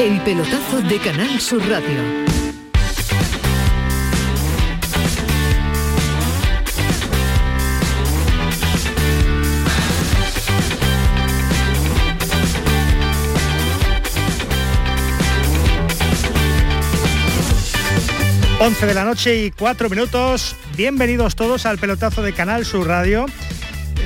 El pelotazo de Canal Sur Radio. 11 de la noche y 4 minutos. Bienvenidos todos al pelotazo de Canal Sur Radio.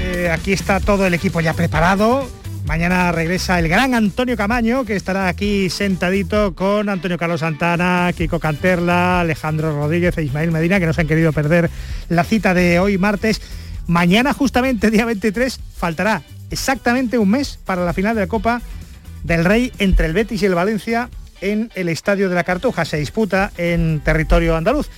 Eh, aquí está todo el equipo ya preparado. Mañana regresa el gran Antonio Camaño, que estará aquí sentadito con Antonio Carlos Santana, Kiko Canterla, Alejandro Rodríguez e Ismael Medina, que no se han querido perder la cita de hoy martes. Mañana, justamente, día 23, faltará exactamente un mes para la final de la Copa del Rey entre el Betis y el Valencia en el Estadio de la Cartuja. Se disputa en territorio andaluz.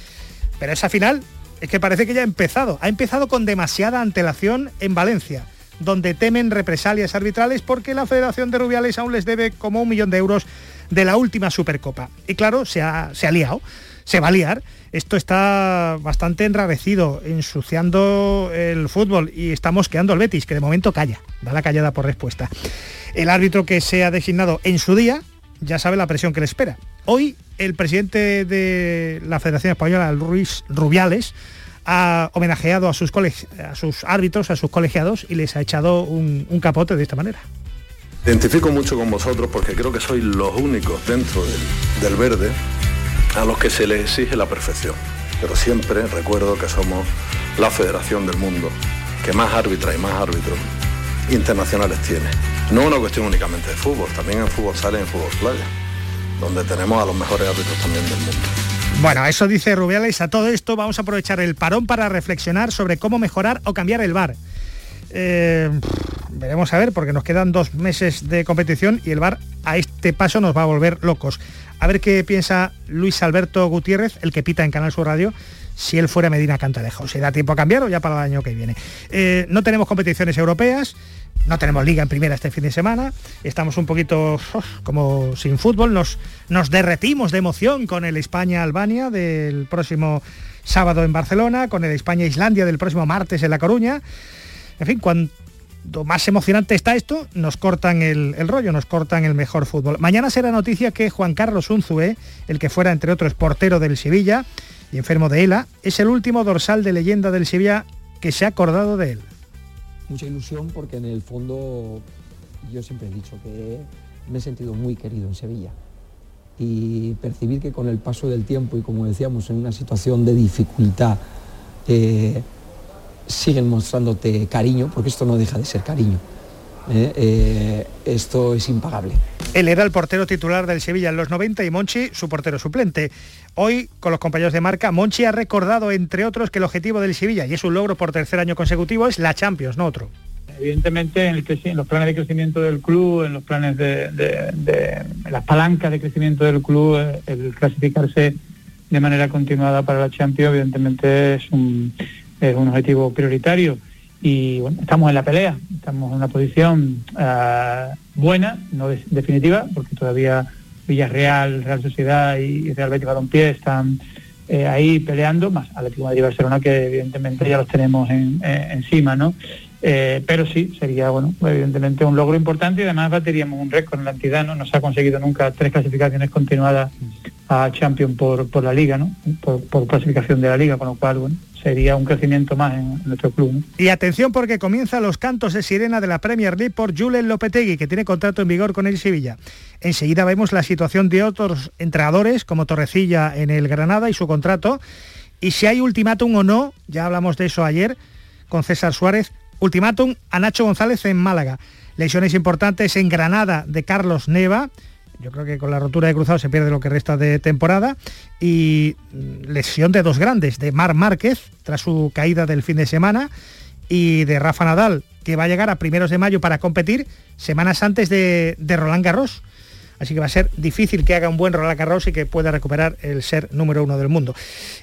Pero esa final es que parece que ya ha empezado. Ha empezado con demasiada antelación en Valencia, donde temen represalias arbitrales porque la Federación de Rubiales aún les debe como un millón de euros de la última Supercopa. Y claro, se ha, se ha liado, se va a liar. Esto está bastante enrarecido, ensuciando el fútbol y estamos quedando al Betis, que de momento calla, da la callada por respuesta. El árbitro que se ha designado en su día, ya sabe la presión que le espera. Hoy el presidente de la Federación Española, Luis Rubiales, ha homenajeado a sus, a sus árbitros, a sus colegiados y les ha echado un, capote de esta manera. Identifico mucho con vosotros porque creo que sois los únicos dentro del, verde a los que se les exige la perfección. Pero siempre recuerdo que somos la federación del mundo que más árbitros y más árbitros internacionales tiene. No una cuestión únicamente de fútbol, también en fútbol sale en fútbol playa, donde tenemos a los mejores árbitros también del mundo. Bueno, eso dice Rubiales. A todo esto vamos a aprovechar el parón para reflexionar sobre cómo mejorar o cambiar el bar. Eh, veremos a ver, porque nos quedan dos meses de competición y el bar a este paso nos va a volver locos. A ver qué piensa Luis Alberto Gutiérrez, el que pita en Canal Sur Radio, si él fuera Medina Cantalejo. ¿Se da tiempo a cambiar o ya para el año que viene? Eh, no tenemos competiciones europeas, no tenemos liga en primera este fin de semana, estamos un poquito como sin fútbol, nos, nos derretimos de emoción con el España-Albania del próximo sábado en Barcelona, con el España-Islandia del próximo martes en La Coruña. En fin, cuanto más emocionante está esto, nos cortan el, el, rollo, nos cortan el mejor fútbol. Mañana será noticia que Juan Carlos Unzué, el que fuera entre otros portero del Sevilla, y enfermo de ELA, es el último dorsal de leyenda del Sevilla que se ha acordado de él. Mucha ilusión porque en el fondo yo siempre he dicho que me he sentido muy querido en Sevilla. Y percibir que con el paso del tiempo y como decíamos en una situación de dificultad eh, siguen mostrándote cariño, porque esto no deja de ser cariño eh, eh, esto es impagable. Él era el portero titular del Sevilla en los 90 y Monchi su portero suplente. Hoy, con los compañeros de marca, Monchi ha recordado, entre otros, que el objetivo del Sevilla, y es un logro por tercer año consecutivo, es la Champions, no otro. Evidentemente, en, los planes de crecimiento del club, en los planes de, las palancas de crecimiento del club, eh, el clasificarse de manera continuada para la Champions, evidentemente es un, es un objetivo prioritario y bueno, estamos en la pelea, estamos en una posición eh, buena, no definitiva, porque todavía Villarreal, Real Sociedad y Real Betis Balompié están eh, ahí peleando, más Atlético Madrid y Barcelona que evidentemente ya los tenemos encima, ¿no? Eh, pero sí, sería, bueno, evidentemente un logro importante y además bateríamos un récord en la entidad, ¿no? No se ha conseguido nunca tres clasificaciones continuadas a Champions por, por la Liga, ¿no? Por, clasificación de la Liga, con lo cual, sería un crecimiento más en nuestro club. Y atención porque comienzan los cantos de sirena de la Premier League por Julen Lopetegui, que tiene contrato en vigor con el Sevilla. Enseguida vemos la situación de otros entrenadores, como Torrecilla en el Granada y su contrato. Y si hay ultimátum o no, ya hablamos de eso ayer con César Suárez, ultimátum a Nacho González en Málaga. Lesiones importantes en Granada de Carlos Neva, yo creo que con la rotura de cruzado se pierde lo que resta de temporada. Y lesión de dos grandes, de Mar Márquez, tras su caída del fin de semana, y de Rafa Nadal, que va a llegar a primeros de mayo para competir, semanas antes de, Roland Garros. Así que va a ser difícil que haga un buen Roland Garros y que pueda recuperar el ser número uno del mundo.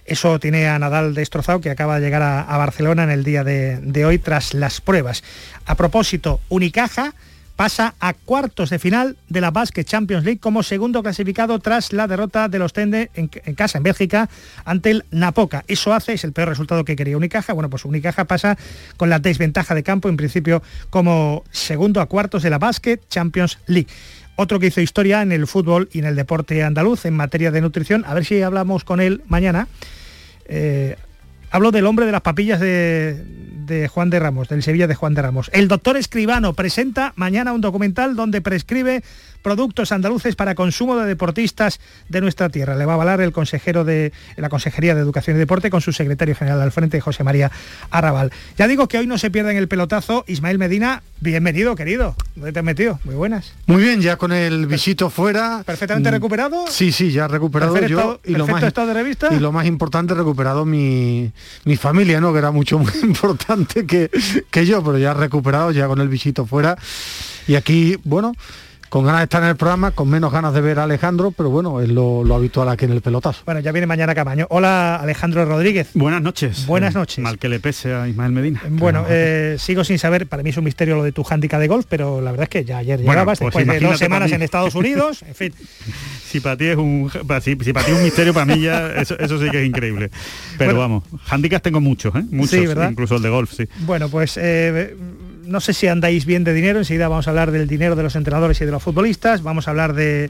Eso tiene a Nadal destrozado, que acaba de llegar a, Barcelona en el día de, de hoy tras las pruebas. A propósito, Unicaja pasa a cuartos de final de la Basket Champions League como segundo clasificado tras la derrota de los Tende en, casa en Bélgica ante el Napoca. Eso hace, es el peor resultado que quería Unicaja. Bueno, pues Unicaja pasa con la desventaja de campo en principio como segundo a cuartos de la Basket Champions League. otro que hizo historia en el fútbol y en el deporte andaluz en materia de nutrición. A ver si hablamos con él mañana. Eh, hablo del hombre de las papillas de, de Juan de Ramos, del Sevilla de Juan de Ramos. El doctor Escribano presenta mañana un documental donde prescribe productos andaluces para consumo de deportistas de nuestra tierra. Le va a avalar el consejero de la Consejería de Educación y Deporte con su secretario general al frente, José María Arrabal. Ya digo que hoy no se pierde en el pelotazo. Ismael Medina, bienvenido, querido. ¿Dónde te has metido? Muy buenas. Muy bien, ya con el visito fuera. ¿Perfectamente mm, recuperado? Sí, sí, ya recuperado yo. y lo más, estado de revista? Y lo más importante, recuperado mi, mi familia, ¿no? Que era mucho más importante que, yo, pero ya recuperado, ya con el visito fuera. Y aquí, bueno, con ganas de estar en el programa, con menos ganas de ver a Alejandro, pero bueno, es lo, habitual aquí en el pelotazo. Bueno, ya viene mañana Camaño. Hola Alejandro Rodríguez. Buenas noches. Buenas noches. Mal que le pese a Ismael Medina. Bueno, eh, sigo sin saber, para mí es un misterio lo de tu handicap de golf, pero la verdad es que ya ayer llegabas pues después de dos semanas en Estados Unidos, en fin. si para ti es un si, para ti un misterio, para mí ya eso, sí que es increíble. Pero vamos, handicaps tengo muchos, ¿eh? Muchos, incluso el de golf, sí. Bueno, pues eh, no sé si andáis bien de dinero, enseguida vamos a hablar del dinero de los entrenadores y de los futbolistas, vamos a hablar de,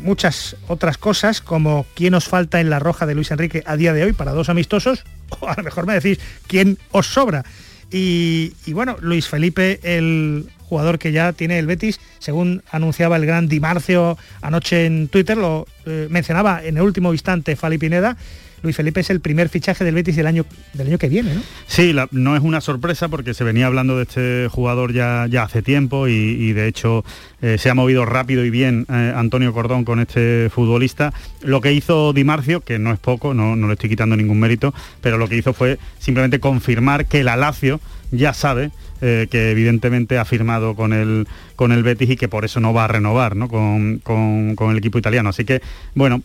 muchas otras cosas, como quién os falta en la roja de Luis Enrique a día de hoy para dos amistosos, o a lo mejor me decís quién os sobra. Y, bueno, Luis Felipe, el jugador que ya tiene el Betis, según anunciaba el gran Dimarcio anoche en Twitter, lo eh, mencionaba en el último instante Fali Pineda, Luis Felipe es el primer fichaje del Betis del año, del año que viene, ¿no? Sí, no es una sorpresa porque se venía hablando de este jugador ya, ya hace tiempo y, de hecho eh, se ha movido rápido y bien eh, Antonio Cordón con este futbolista. Lo que hizo Di Marcio, que no es poco, no, no le estoy quitando ningún mérito, pero lo que hizo fue simplemente confirmar que el Alacio ya sabe eh, que evidentemente ha firmado con el, con el Betis y que por eso no va a renovar ¿no? Con, con, el equipo italiano. Así que, bueno,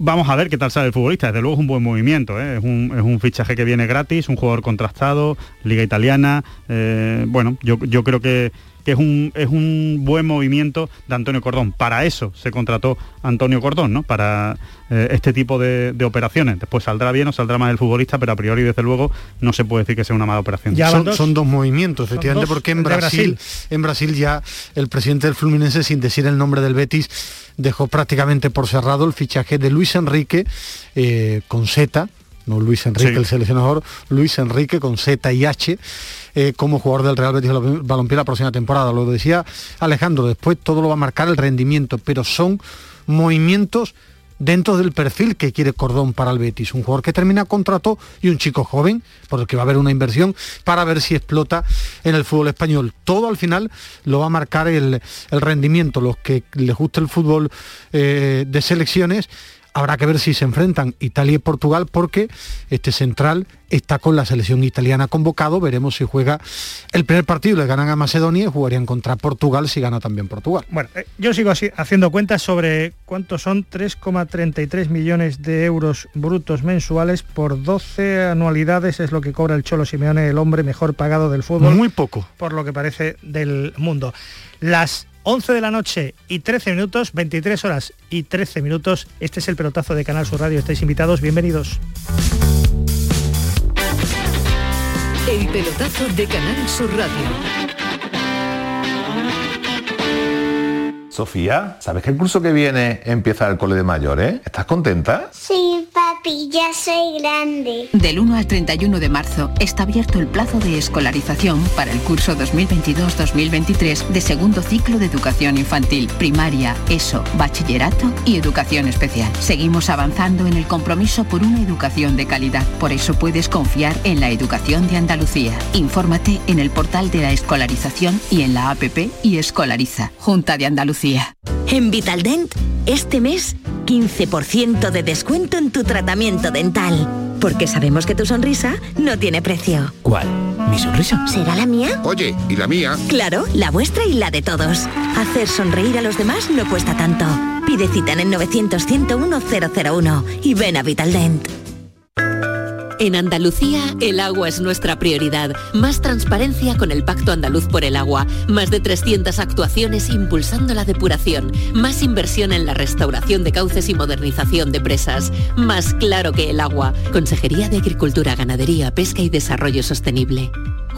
vamos a ver qué tal sale el futbolista. Desde luego es un buen movimiento, ¿eh? es, un, fichaje que viene gratis, un jugador contrastado, liga italiana. Eh, bueno, yo, creo que, es, un, es un buen movimiento de Antonio Cordón. Para eso se contrató Antonio Cordón, ¿no? Para eh, este tipo de, operaciones. Después saldrá bien o saldrá mal el futbolista, pero a priori, desde luego, no se puede decir que sea una mala operación. son, dos? movimientos, efectivamente, porque en Brasil, en Brasil ya el presidente del Fluminense, sin decir el nombre del Betis, dejó prácticamente por cerrado el fichaje de Luis Enrique eh, con Z, no Luis Enrique el seleccionador, Luis Enrique con Z y H, eh, como jugador del Real Betis Balompié la próxima temporada. Lo decía Alejandro, después todo lo va a marcar el rendimiento, pero son movimientos dentro del perfil que quiere Cordón para el Betis. Un jugador que termina contrato y un chico joven, por el que va a haber una inversión para ver si explota en el fútbol español. Todo al final lo va a marcar el, rendimiento. Los que les gusta el fútbol eh, de selecciones Habrá que ver si se enfrentan Italia y Portugal porque este central está con la selección italiana convocado. Veremos si juega el primer partido, le ganan a Macedonia y jugarían contra Portugal si gana también Portugal. Bueno, eh, yo sigo así, haciendo cuentas sobre cuántos son 3,33 millones de euros brutos mensuales por 12 anualidades, es lo que cobra el Cholo Simeone, el hombre mejor pagado del fútbol. Muy poco. Por lo que parece del mundo. Las 11 de la noche y 13 minutos, 23 horas y 13 minutos. Este es el pelotazo de Canal Sur Radio. Estáis invitados, bienvenidos. El pelotazo de Canal Sur Radio. Sofía, ¿sabes que el curso que viene empieza el cole de mayores? ¿Estás contenta? Sí, papi, ya soy grande. Del 1 al 31 de marzo está abierto el plazo de escolarización para el curso 2022-2023 de segundo ciclo de educación infantil, primaria, ESO, bachillerato y educación especial. Seguimos avanzando en el compromiso por una educación de calidad. Por eso puedes confiar en la educación de Andalucía. Infórmate en el portal de la escolarización y en la APP y Escolariza, Junta de Andalucía. En Vitaldent, este mes, 15% de descuento en tu tratamiento dental. Porque sabemos que tu sonrisa no tiene precio. ¿Cuál? ¿Mi sonrisa? ¿Será la mía? Oye, ¿y la mía? Claro, la vuestra y la de todos. Hacer sonreír a los demás no cuesta tanto. Pide cita en el 900 101 001 y ven a Vitaldent. En Andalucía, el agua es nuestra prioridad. Más transparencia con el Pacto Andaluz por el Agua. Más de 300 actuaciones impulsando la depuración. Más inversión en la restauración de cauces y modernización de presas. Más claro que el agua. Consejería de Agricultura, Ganadería, Pesca y Desarrollo Sostenible.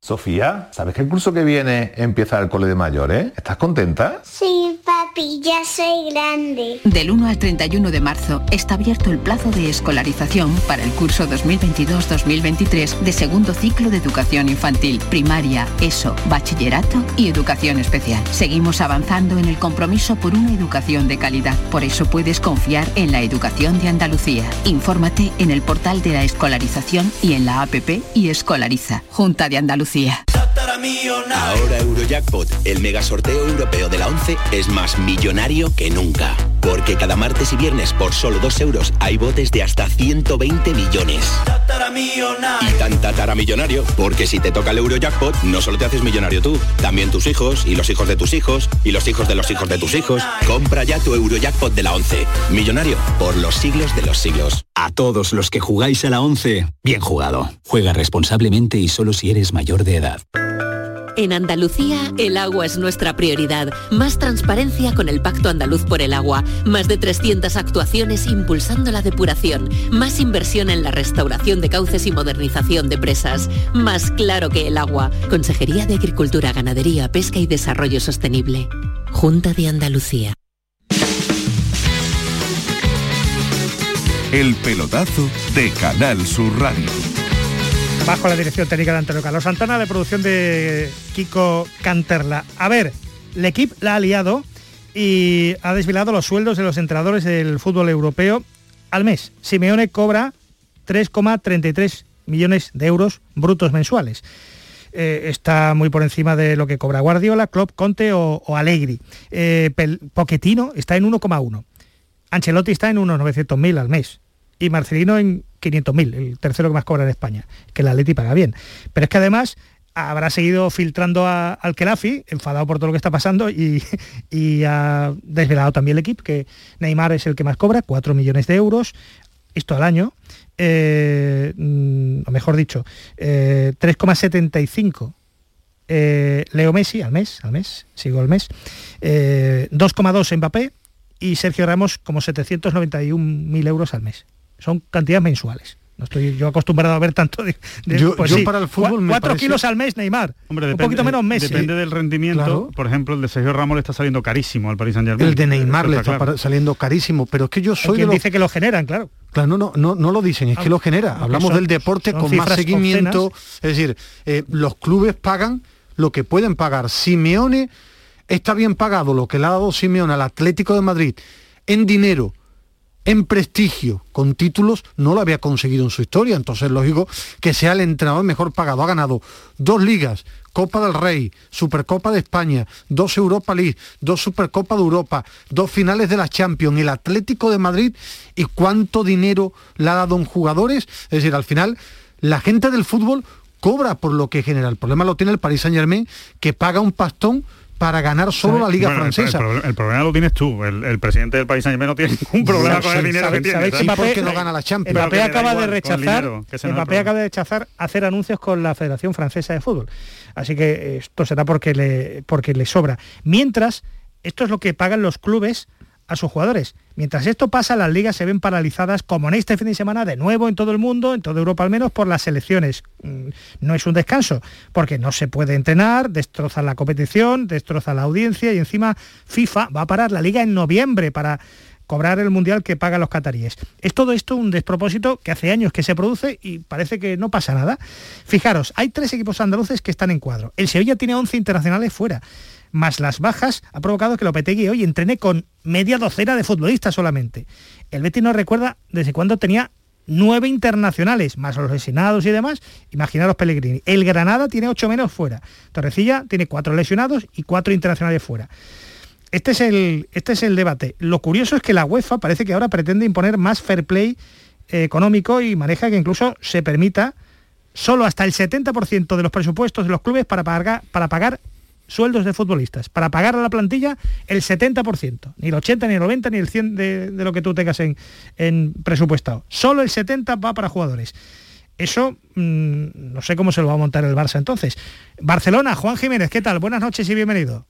Sofía, ¿sabes que el curso que viene empieza el cole de mayores? ¿Estás contenta? Sí, papi, ya soy grande. Del 1 al 31 de marzo está abierto el plazo de escolarización para el curso 2022-2023 de segundo ciclo de educación infantil, primaria, ESO, bachillerato y educación especial. Seguimos avanzando en el compromiso por una educación de calidad. Por eso puedes confiar en la educación de Andalucía. Infórmate en el portal de la escolarización y en la APP y Escolariza. Junta de Andalucía. Ahora Eurojackpot, el mega sorteo europeo de la 11, es más millonario que nunca. Porque cada martes y viernes por solo 2 euros hay botes de hasta 120 millones. Y tan tataramillonario, porque si te toca el Eurojackpot, no solo te haces millonario tú, también tus hijos, y los hijos de tus hijos, y los hijos de los hijos de tus hijos. Compra ya tu Eurojackpot de la 11. Millonario por los siglos de los siglos. A todos los que jugáis a la 11, bien jugado. Juega responsablemente y solo si eres mayor de edad. En Andalucía, el agua es nuestra prioridad. Más transparencia con el Pacto Andaluz por el Agua. Más de 300 actuaciones impulsando la depuración. Más inversión en la restauración de cauces y modernización de presas. Más claro que el agua. Consejería de Agricultura, Ganadería, Pesca y Desarrollo Sostenible. Junta de Andalucía. El pelotazo de Canal Sur Radio. Bajo la dirección técnica de Antonio Carlos Santana, de producción de Kiko Canterla. A ver, el equipo la ha liado y ha desvelado los sueldos de los entrenadores del fútbol europeo al mes. Simeone cobra 3,33 millones de euros brutos mensuales. Eh, está muy por encima de lo que cobra Guardiola, Klopp, Conte o, o Allegri. Eh, Pochettino está en 1,1. Ancelotti está en unos 900.000 al mes y Marcelino en 500.000, el tercero que más cobra en España, que el Atleti paga bien. Pero es que además habrá seguido filtrando a, al Kelafi, enfadado por todo lo que está pasando, y, ha desvelado también el equipo, que Neymar es el que más cobra, 4 millones de euros, esto al año, eh, o mejor dicho, eh, 3,75 eh, Leo Messi al mes, al mes, sigo al mes, 2,2 Mbappé y Sergio Ramos como 791.000 euros al mes son cantidades mensuales. No estoy yo acostumbrado a ver tanto de, yo, pues sí, para el fútbol me cuatro parece... kilos al mes Neymar Hombre, un depende, poquito menos Messi depende del rendimiento Claro. por ejemplo el de Sergio Ramos le está saliendo carísimo al Paris Saint Germain el de Neymar le está claro. saliendo carísimo pero es que yo soy de quien los dice que lo generan claro Claro, no, no, no, no lo dicen, es que lo genera. Hablamos son- del deporte con más seguimiento. Es decir, eh, los clubes pagan lo que pueden pagar. Simeone está bien pagado lo que le ha dado Simeone al Atlético de Madrid en dinero, en prestigio, con títulos, no lo había conseguido en su historia. Entonces, lógico que sea el entrenador mejor pagado. Ha ganado dos ligas, Copa del Rey, Supercopa de España, dos Europa League, dos Supercopa de Europa, dos finales de la Champions, el Atlético de Madrid y cuánto dinero le ha dado en jugadores. Es decir, al final, la gente del fútbol cobra por lo que genera. El problema lo tiene el Paris Saint Germain, que paga un pastón para ganar solo la Liga Bueno, el- Francesa. El, problema- el problema lo tienes tú. El, el presidente del País Saint no tiene ningún problema con el dinero que ¿Sabéis- tiene. no gana la Champions. Le da acaba de igual, el rechazar dinero, el problema. acaba de rechazar hacer anuncios con la Federación Francesa de Fútbol así que esto será porque le porque le sobra mientras esto es lo que pagan los clubes a sus jugadores. Mientras esto pasa, las ligas se ven paralizadas, como en este fin de semana, de nuevo en todo el mundo, en toda Europa al menos, por las elecciones. Mm, No es un descanso, porque no se puede entrenar, destroza la competición, destroza la audiencia y encima FIFA va a parar la liga en noviembre para cobrar el mundial que pagan los cataríes. Es todo esto un despropósito que hace años que se produce y parece que no pasa nada. Fijaros, hay tres equipos andaluces que están en cuadro. El Sevilla tiene 11 internacionales fuera más las bajas, ha provocado que Lopetegui hoy entrene con media docena de futbolistas solamente. El Betis nos recuerda desde cuando tenía nueve internacionales, más los lesionados y demás, imaginaros Pellegrini. El Granada tiene ocho menos fuera. Torrecilla tiene cuatro lesionados y cuatro internacionales fuera. Este es, el, este es el debate. Lo curioso es que la UEFA parece que ahora pretende imponer más fair play eh, económico y maneja que incluso se permita solo hasta el 70% de los presupuestos de los clubes para pagar, para pagar sueldos de futbolistas. Para pagar a la plantilla el 70%, ni el 80, ni el 90, ni el 100 de, lo que tú tengas en, en presupuestado. Solo el 70 va para jugadores. Eso mm, no sé cómo se lo va a montar el Barça entonces. Barcelona, Juan Jiménez, ¿qué tal? Buenas noches y bienvenido.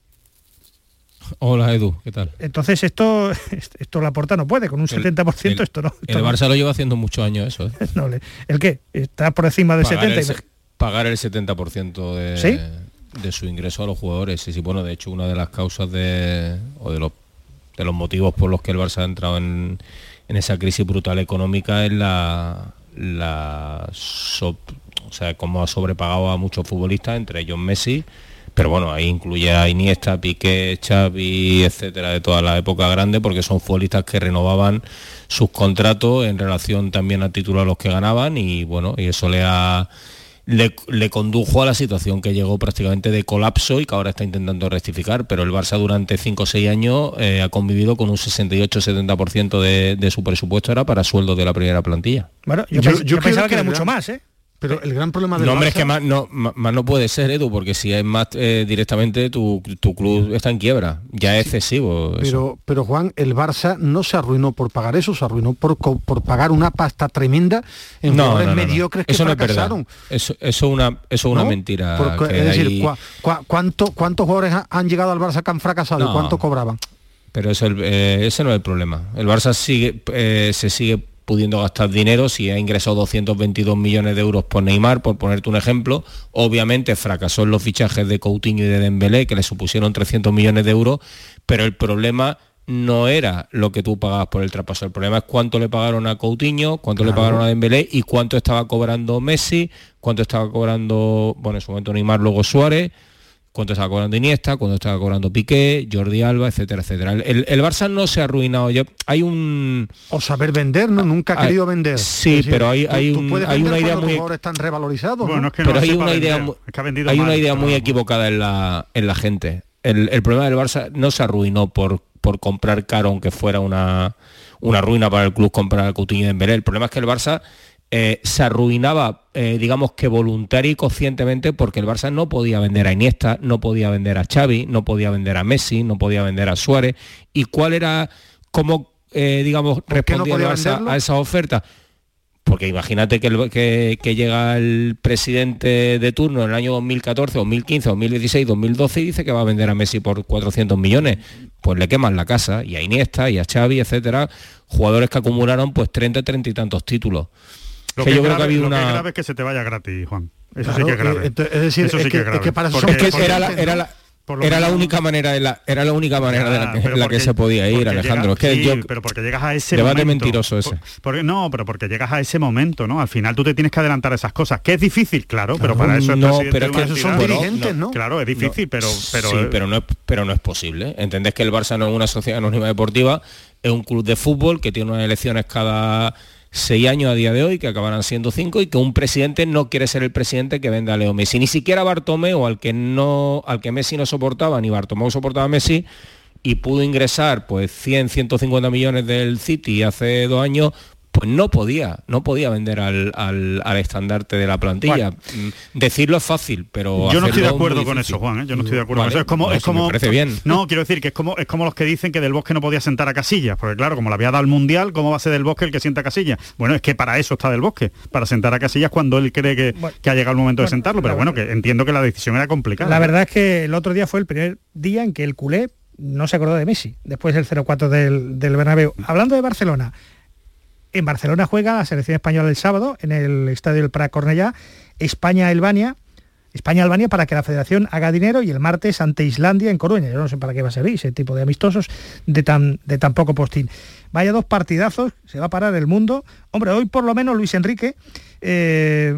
Hola Edu, ¿qué tal? Entonces esto esto la porta no puede, con un 70% esto no. el Barça lo lleva haciendo muchos años eso. ¿eh? ¿El qué? Está por encima del 70%. pagar el 70% de, de su ingreso a los jugadores. Sí, sí, bueno, de hecho una de las causas de, o de los, de los motivos por los que el Barça ha entrado en, en esa crisis brutal económica es la, la o sea, cómo ha sobrepagado a muchos futbolistas, entre ellos Messi, pero bueno, ahí incluye a Iniesta, Piqué, Xavi, etcétera, de toda la época grande, porque son futbolistas que renovaban sus contratos en relación también al título a los que ganaban y bueno, y eso le ha le, condujo a la situación que llegó prácticamente de colapso y que ahora está intentando rectificar, pero el Barça durante 5 o 6 años eh, ha convivido con un 68-70% de, de su presupuesto era para sueldos de la primera plantilla. Bueno, yo, pensaba que era mucho más, ¿eh? Pero el gran problema del no, hombre, es que más no, más no puede ser, Edu, porque si es más eh, directamente tu, club está en quiebra. Ya es excesivo. Pero, pero Juan, el Barça no se arruinó por pagar eso, se arruinó por, por pagar una pasta tremenda en no, jugadores mediocres que eso fracasaron. eso, eso, una, eso es una mentira. es decir, ¿cuántos jugadores han llegado al Barça que han fracasado y cuánto cobraban? Pero eso, eh, ese no es el problema. El Barça sigue, eh, se sigue pudiendo gastar dinero, si ha ingresado 222 millones de euros por Neymar, por ponerte un ejemplo, obviamente fracasó en los fichajes de Coutinho y de Dembélé, que le supusieron 300 millones de euros, pero el problema no era lo que tú pagabas por el traspaso, el problema es cuánto le pagaron a Coutinho, cuánto le pagaron a Dembélé y cuánto estaba cobrando Messi, cuánto estaba cobrando, bueno, en su momento Neymar, luego Suárez, cuánto estaba cobrando Iniesta, cuánto estaba cobrando Piqué, Jordi Alba, etcétera, etcétera. El, Barça no se ha arruinado. hay un... O saber vender, ¿no? Nunca ha querido vender. Sí, pero hay, hay, hay una idea muy... están revalorizados. pero hay una idea, hay una idea muy equivocada en la, en la gente. El, problema del Barça no se arruinó por, por comprar caro, aunque fuera una, una ruina para el club comprar a Coutinho y Dembélé. El problema es que el Barça eh, se arruinaba, eh, digamos que voluntaria y conscientemente, porque el Barça no podía vender a Iniesta, no podía vender a Xavi, no podía vender a Messi, no podía vender a Suárez. ¿Y cuál era, cómo, eh, digamos, respondía el Barça a esa oferta? Porque imagínate que, que, llega el presidente de turno en el año 2014, 2015, 2016, 2012 y dice que va a vender a Messi por 400 millones. Pues le queman la casa y a Iniesta y a Xavi, etcétera, jugadores que acumularon pues 30, 30 y tantos títulos. Lo que, yo creo que ha habido una... que grave es que se te vaya gratis, Juan. Eso sí que es grave. es decir, eso sí que, es grave. que para era la, era la, era la única manera de la, era la única manera de la que, se podía ir, Alejandro. es que yo, pero porque llegas a ese debate mentiroso ese. no, pero porque llegas a ese momento, ¿no? Al final tú te tienes que adelantar esas cosas, que es difícil, claro, pero para eso no, pero es que esos son dirigentes, ¿no? Claro, es difícil, pero pero sí, pero no es pero no es posible. Entendés que el Barça no es una sociedad anónima deportiva, es un club de fútbol que tiene unas elecciones cada seis años a día de hoy, que acabarán siendo cinco, y que un presidente no quiere ser el presidente que venda a Leo Messi. Ni siquiera Bartomeu, al que, no, al que Messi no soportaba, ni Bartomeu soportaba a Messi, y pudo ingresar pues 100, 150 millones del City hace dos años, pues no podía, no podía vender al, al, estandarte de la plantilla. Mm, decirlo es fácil, pero yo no estoy de acuerdo con eso, Juan. ¿eh? Yo no estoy de acuerdo con eso. Es como, es como, parece bien. No, quiero decir que es como es como los que dicen que del Bosque no podía sentar a Casillas, porque claro, como la había dado al mundial, ¿cómo va a ser del Bosque el que sienta a Casillas? Bueno, es que para eso está del Bosque, para sentar a Casillas cuando él cree que, ha llegado el momento de sentarlo. Pero bueno, que entiendo que la decisión era complicada. La verdad es que el otro día fue el primer día en que el culé no se acordó de Messi, después del 0-4 del, del Bernabéu. Hablando de Barcelona, en Barcelona juega la selección española el sábado en el estadio del Prat Cornellá, España-Albania. España-Albania para que la federación haga dinero y el martes ante Islandia en Coruña. Yo no sé para qué va a servir ese tipo de amistosos de tan, de tan poco postín. Vaya dos partidazos, se va a parar el mundo. Hombre, hoy por lo menos Luis Enrique eh,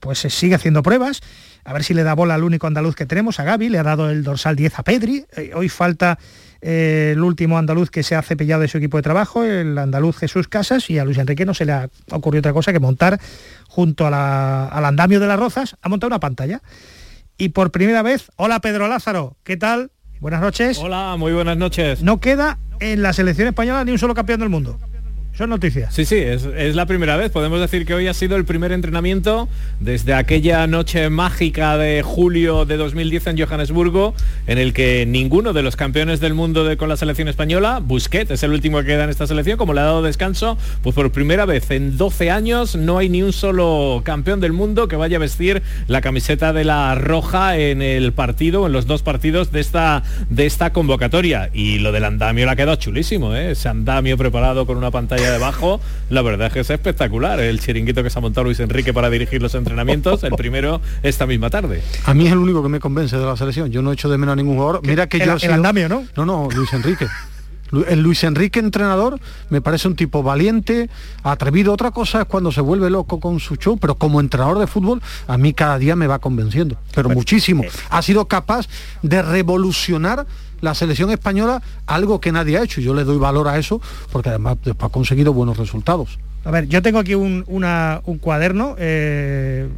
pues se sigue haciendo pruebas. A ver si le da bola al único andaluz que tenemos, a Gaby, le ha dado el dorsal 10 a Pedri. Eh, hoy falta eh, el último andaluz que se ha cepillado de su equipo de trabajo, el andaluz Jesús Casas, y a Luis Enrique no se le ha ocurrido otra cosa que montar junto al andamio de las Rozas, ha montado una pantalla. Y por primera vez, hola Pedro Lázaro, ¿qué tal? Buenas noches. Hola, muy buenas noches. No queda en la selección española ni un solo campeón del mundo. Son noticias. Sí, sí, es, la primera vez. Podemos decir que hoy ha sido el primer entrenamiento desde aquella noche mágica de julio de 2010 en Johannesburgo, en el que ninguno de los campeones del mundo de, con la selección española, Busquets es el último que queda en esta selección, como le ha dado descanso, pues por primera vez en 12 años no hay ni un solo campeón del mundo que vaya a vestir la camiseta de la roja en el partido, en los dos partidos de esta, de esta convocatoria. Y lo del andamio le ha quedado chulísimo, ¿eh? ese andamio preparado con una pantalla debajo, la verdad es que es espectacular el chiringuito que se ha montado Luis Enrique para dirigir los entrenamientos, el primero esta misma tarde. A mí es el único que me convence de la selección, yo no he hecho de menos a ningún jugador. Mira que yo... El andamio, ¿no? No, no, Luis Enrique. El Luis Enrique entrenador me parece un tipo valiente, atrevido. Otra cosa es cuando se vuelve loco con su show, pero como entrenador de fútbol a mí cada día me va convenciendo, pero muchísimo. Eh, ha sido capaz de revolucionar la selección española algo que nadie ha hecho. Yo le doy valor a eso porque además ha conseguido buenos resultados. A ver, yo tengo aquí un, cuaderno. Eh,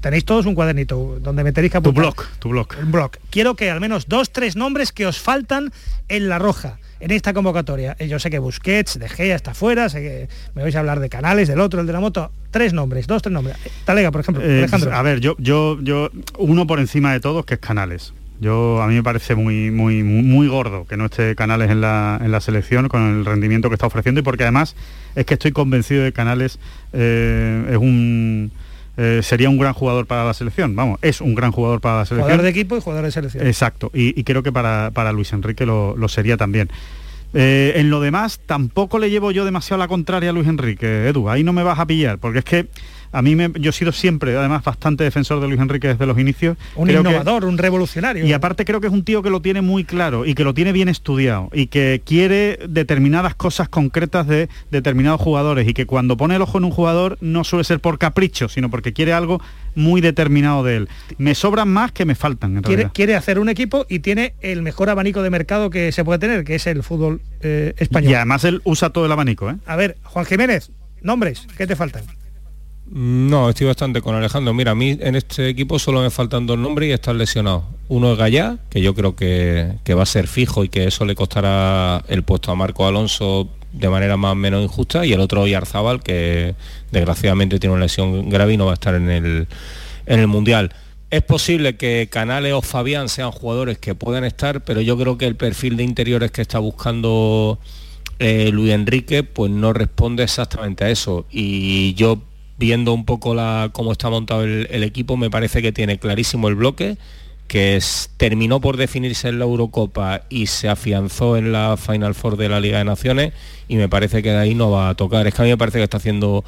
tenéis todos un cuadernito donde me tenéis que apuntar. Tu blog, tu blog. Un blog. Quiero que al menos dos, tres nombres que os faltan en la roja en esta convocatoria. Eh, yo sé que Busquets, De Gea está fuera, sé que me vais a hablar de Canales, del otro, el de la moto. Tres nombres, dos, tres nombres. Talega, por ejemplo. Eh, a ver, yo, yo, yo, uno por encima de todos, que es Canales. Yo a mí me parece muy muy muy gordo que no esté Canales en la, en la selección con el rendimiento que está ofreciendo y porque además es que estoy convencido de que Canales eh, es un eh, sería un gran jugador para la selección. Vamos, es un gran jugador para la selección. Jugador de equipo y jugador de selección. Exacto, y, creo que para, para, Luis Enrique lo, sería también. Eh, en lo demás, tampoco le llevo yo demasiado la contraria a Luis Enrique, Edu. Ahí no me vas a pillar, porque es que a mí me, yo he sido siempre, además, bastante defensor de Luis Enrique desde los inicios. Un innovador, un revolucionario. Y aparte creo que es un tío que lo tiene muy claro y que lo tiene bien estudiado y que quiere determinadas cosas concretas de determinados jugadores y que cuando pone el ojo en un jugador no suele ser por capricho, sino porque quiere algo muy determinado de él. Me sobran más que me faltan. En quiere, quiere hacer un equipo y tiene el mejor abanico de mercado que se puede tener, que es el fútbol eh, español. Y además él usa todo el abanico. ¿eh? A ver, Juan Jiménez, nombres, ¿qué te faltan? No, estoy bastante con Alejandro. Mira, a mí en este equipo solo me faltan dos nombres y están lesionados. Uno es Gallá, que yo creo que, va a ser fijo y que eso le costará el puesto a Marco Alonso de manera más o menos injusta, y el otro Yarzábal, que desgraciadamente tiene una lesión grave y no va a estar en el, en el Mundial. Es posible que Canales o Fabián sean jugadores que puedan estar, pero yo creo que el perfil de interiores que está buscando eh, Luis Enrique pues no responde exactamente a eso. Y yo viendo un poco la, cómo está montado el, equipo, me parece que tiene clarísimo el bloque, que terminó por definirse en la Eurocopa y se afianzó en la Final Four de la Liga de Naciones y me parece que de ahí no va a tocar. Es que a mí me parece que está haciendo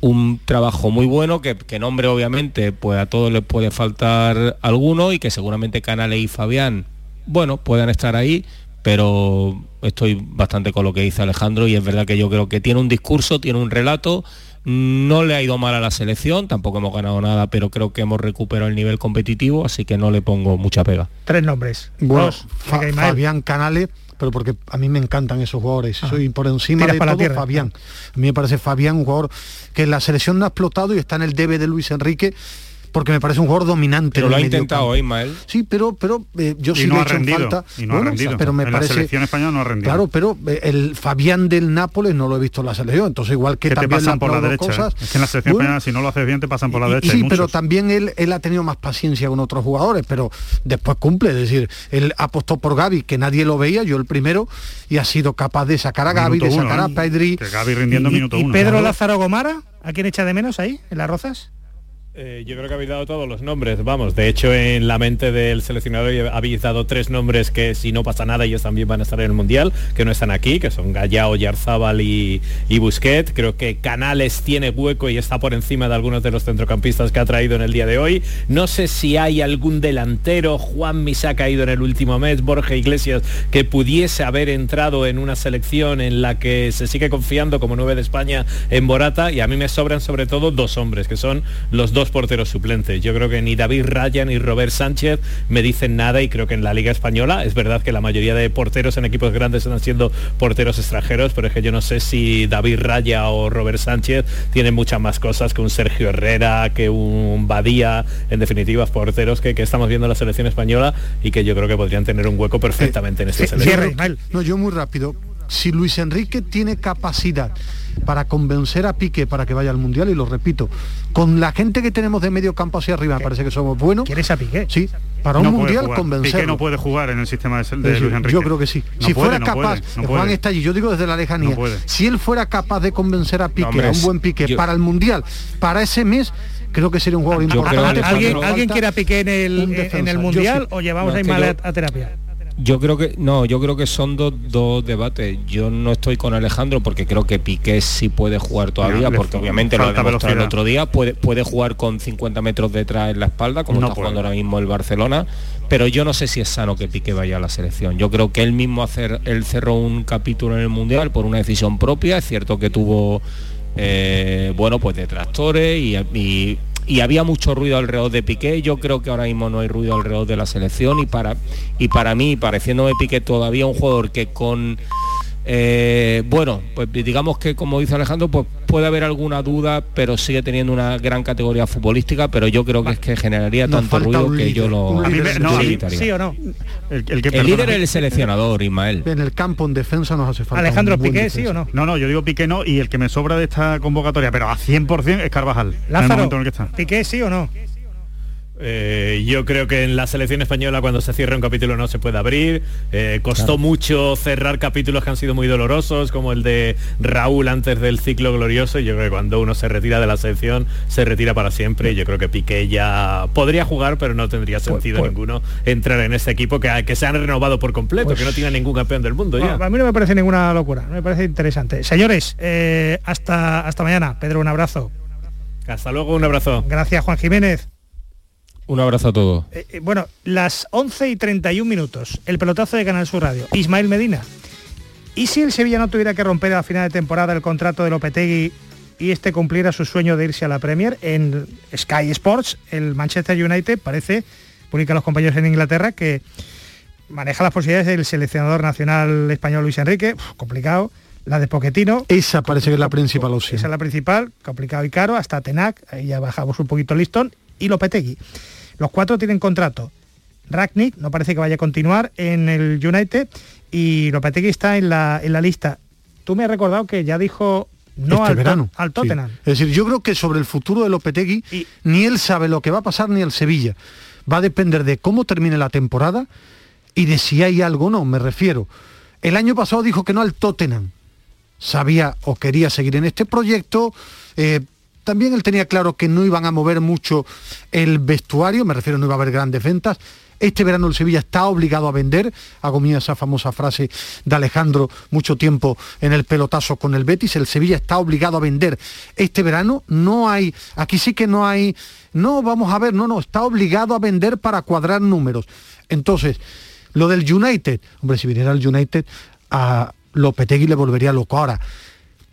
un trabajo muy bueno, que, nombre obviamente pues a todos les puede faltar alguno y que seguramente Canales y Fabián, bueno, puedan estar ahí, pero estoy bastante con lo que dice Alejandro y es verdad que yo creo que tiene un discurso, tiene un relato no le ha ido mal a la selección, tampoco hemos ganado nada, pero creo que hemos recuperado el nivel competitivo, así que no le pongo mucha pega. Tres nombres. Bueno, Fabián Canales, pero porque a mí me encantan esos jugadores. Soy por encima de todo Fabián. A mí me parece Fabián un jugador que la selección no ha explotado y está en el debe de Luis Enrique porque me parece un jugador dominante. Pero lo ha intentado Ismael. Sí, pero, pero eh, yo sí no le ha rendido, falta. Y no ha rendido. Pero me en parece, la selección española no ha rendido. Claro, pero eh, el Fabián del Nápoles no lo he visto en la selección. Entonces igual que, también te pasan por la derecha. Cosas, ¿eh? Es que en la selección española si no lo haces bien te pasan por la derecha. Sí, pero también él, él ha tenido más paciencia con otros jugadores, pero después cumple. Es decir, él apostó por Gaby, que nadie lo veía, yo el primero, y ha sido capaz de sacar a Gaby, de sacar a Pedri. Que Gaby rindiendo minuto uno. ¿Y Pedro Lázaro Gomara? ¿A quién echa de menos ahí, en las Rozas? Eh, yo creo que habéis dado todos los nombres, vamos. De hecho, en la mente del seleccionador habéis dado tres nombres que si no pasa nada ellos también van a estar en el Mundial, que no están aquí, que son Gallao, Yarzábal y, y Busquet. Creo que Canales tiene hueco y está por encima de algunos de los centrocampistas que ha traído en el día de hoy. No sé si hay algún delantero, Juan se ha caído en el último mes, Borja Iglesias, que pudiese haber entrado en una selección en la que se sigue confiando como nueve de España en Borata y a mí me sobran sobre todo dos hombres, que son los dos porteros suplentes. Yo creo que ni David Raya ni Robert Sánchez me dicen nada y creo que en la Liga Española es verdad que la mayoría de porteros en equipos grandes están siendo porteros extranjeros, pero es que yo no sé si David Raya o Robert Sánchez tienen muchas más cosas que un Sergio Herrera, que un Badía, en definitiva, porteros que, estamos viendo en la selección española y que yo creo que podrían tener un hueco perfectamente en esta eh, selección. no, yo muy rápido si Luis Enrique tiene capacidad para convencer a Piqué para que vaya al Mundial, y lo repito, con la gente que tenemos de medio campo hacia arriba, parece que somos buenos. ¿Quieres a Piqué? Sí, para un Mundial convencer. Piqué no puede jugar en el sistema de, Luis Enrique. Yo creo que sí. si fuera capaz, Juan está allí, yo digo desde la lejanía, si él fuera capaz de convencer a Piqué, a un buen Piqué, para el Mundial, para ese mes, creo que sería un jugador importante. ¿Alguien, ¿alguien quiere a Piqué en el, en el Mundial o llevamos a Ismael a terapia? Yo creo que no, yo creo que son dos, dos debates. Yo no estoy con Alejandro porque creo que Piqué sí puede jugar todavía, porque obviamente lo ha demostrado el otro día, puede, puede jugar con 50 metros detrás en la espalda, como está jugando ahora mismo el Barcelona, pero yo no sé si es sano que Piqué vaya a la selección. Yo creo que él mismo hacer, él cerró un capítulo en el Mundial por una decisión propia, es cierto que tuvo eh, bueno pues detractores y, y y había mucho ruido alrededor de Piqué. Yo creo que ahora mismo no hay ruido alrededor de la selección y para, y para mí, pareciéndome Piqué todavía un jugador que con eh, bueno, pues digamos que como dice Alejandro, pues puede haber alguna duda, pero sigue teniendo una gran categoría futbolística, pero yo creo que es que generaría tanto ruido que yo lo, ¿Sí o no? El, líder es el seleccionador, Ismael. En el campo en defensa nos hace falta. Alejandro Piqué, ¿sí o no? No, no, yo digo Piqué no, y el que me sobra de esta convocatoria, pero a 100% es Carvajal. Lázaro, Piqué sí o no? Eh, yo creo que en la selección española cuando se cierra un capítulo no se puede abrir. Eh, costó mucho cerrar capítulos que han sido muy dolorosos, como el de Raúl antes del ciclo glorioso. Yo creo que cuando uno se retira de la selección, se retira para siempre. Yo creo que Piqué ya podría jugar, pero no tendría pues, sentido pues. ninguno entrar en este equipo que, que se han renovado por completo, pues que no tiene ningún campeón del mundo ya. A mí no me parece ninguna locura, me parece interesante. Señores, eh, hasta, hasta mañana. Pedro, un abrazo. Hasta luego, un abrazo. Gracias, Juan Jiménez. Un abrazo a todos. Eh, eh, bueno, las 11 y 31 minutos, el pelotazo de Canal Sur Radio. Ismael Medina. ¿Y si el Sevilla no tuviera que romper a final de temporada el contrato de Lopetegui y este cumpliera su sueño de irse a la Premier en Sky Sports, el Manchester United parece, publica los compañeros en Inglaterra, que maneja las posibilidades del seleccionador nacional español Luis Enrique, complicado, la de Poquetino. Esa parece que es la principal opción. Esa es la principal, complicado y caro, hasta Tenac, ahí ya bajamos un poquito el listón, y Lopetegui. Los cuatro tienen contrato. Ragnick no parece que vaya a continuar en el United y Lopetegui está en la, en la lista. Tú me has recordado que ya dijo no este al, verano. al Tottenham. Es decir, yo creo que sobre el futuro de Lopetegui ni él sabe lo que va a pasar ni el Sevilla. Va a depender de cómo termine la temporada y de si hay algo o no, me refiero. El año pasado dijo que no al Tottenham. Sabía o quería seguir en este proyecto, eh, también él tenía claro que no iban a mover mucho el vestuario, me refiero, no iba a haber grandes ventas. Este verano el Sevilla está obligado a vender, hago mía esa famosa frase de Alejandro mucho tiempo en el pelotazo con el Betis, el Sevilla está obligado a vender. Este verano no hay, aquí sí que no hay, no, vamos a ver, no, no, está obligado a vender para cuadrar números. Entonces, lo del United, hombre, si viniera el United, a Lopetegui le volvería loco ahora.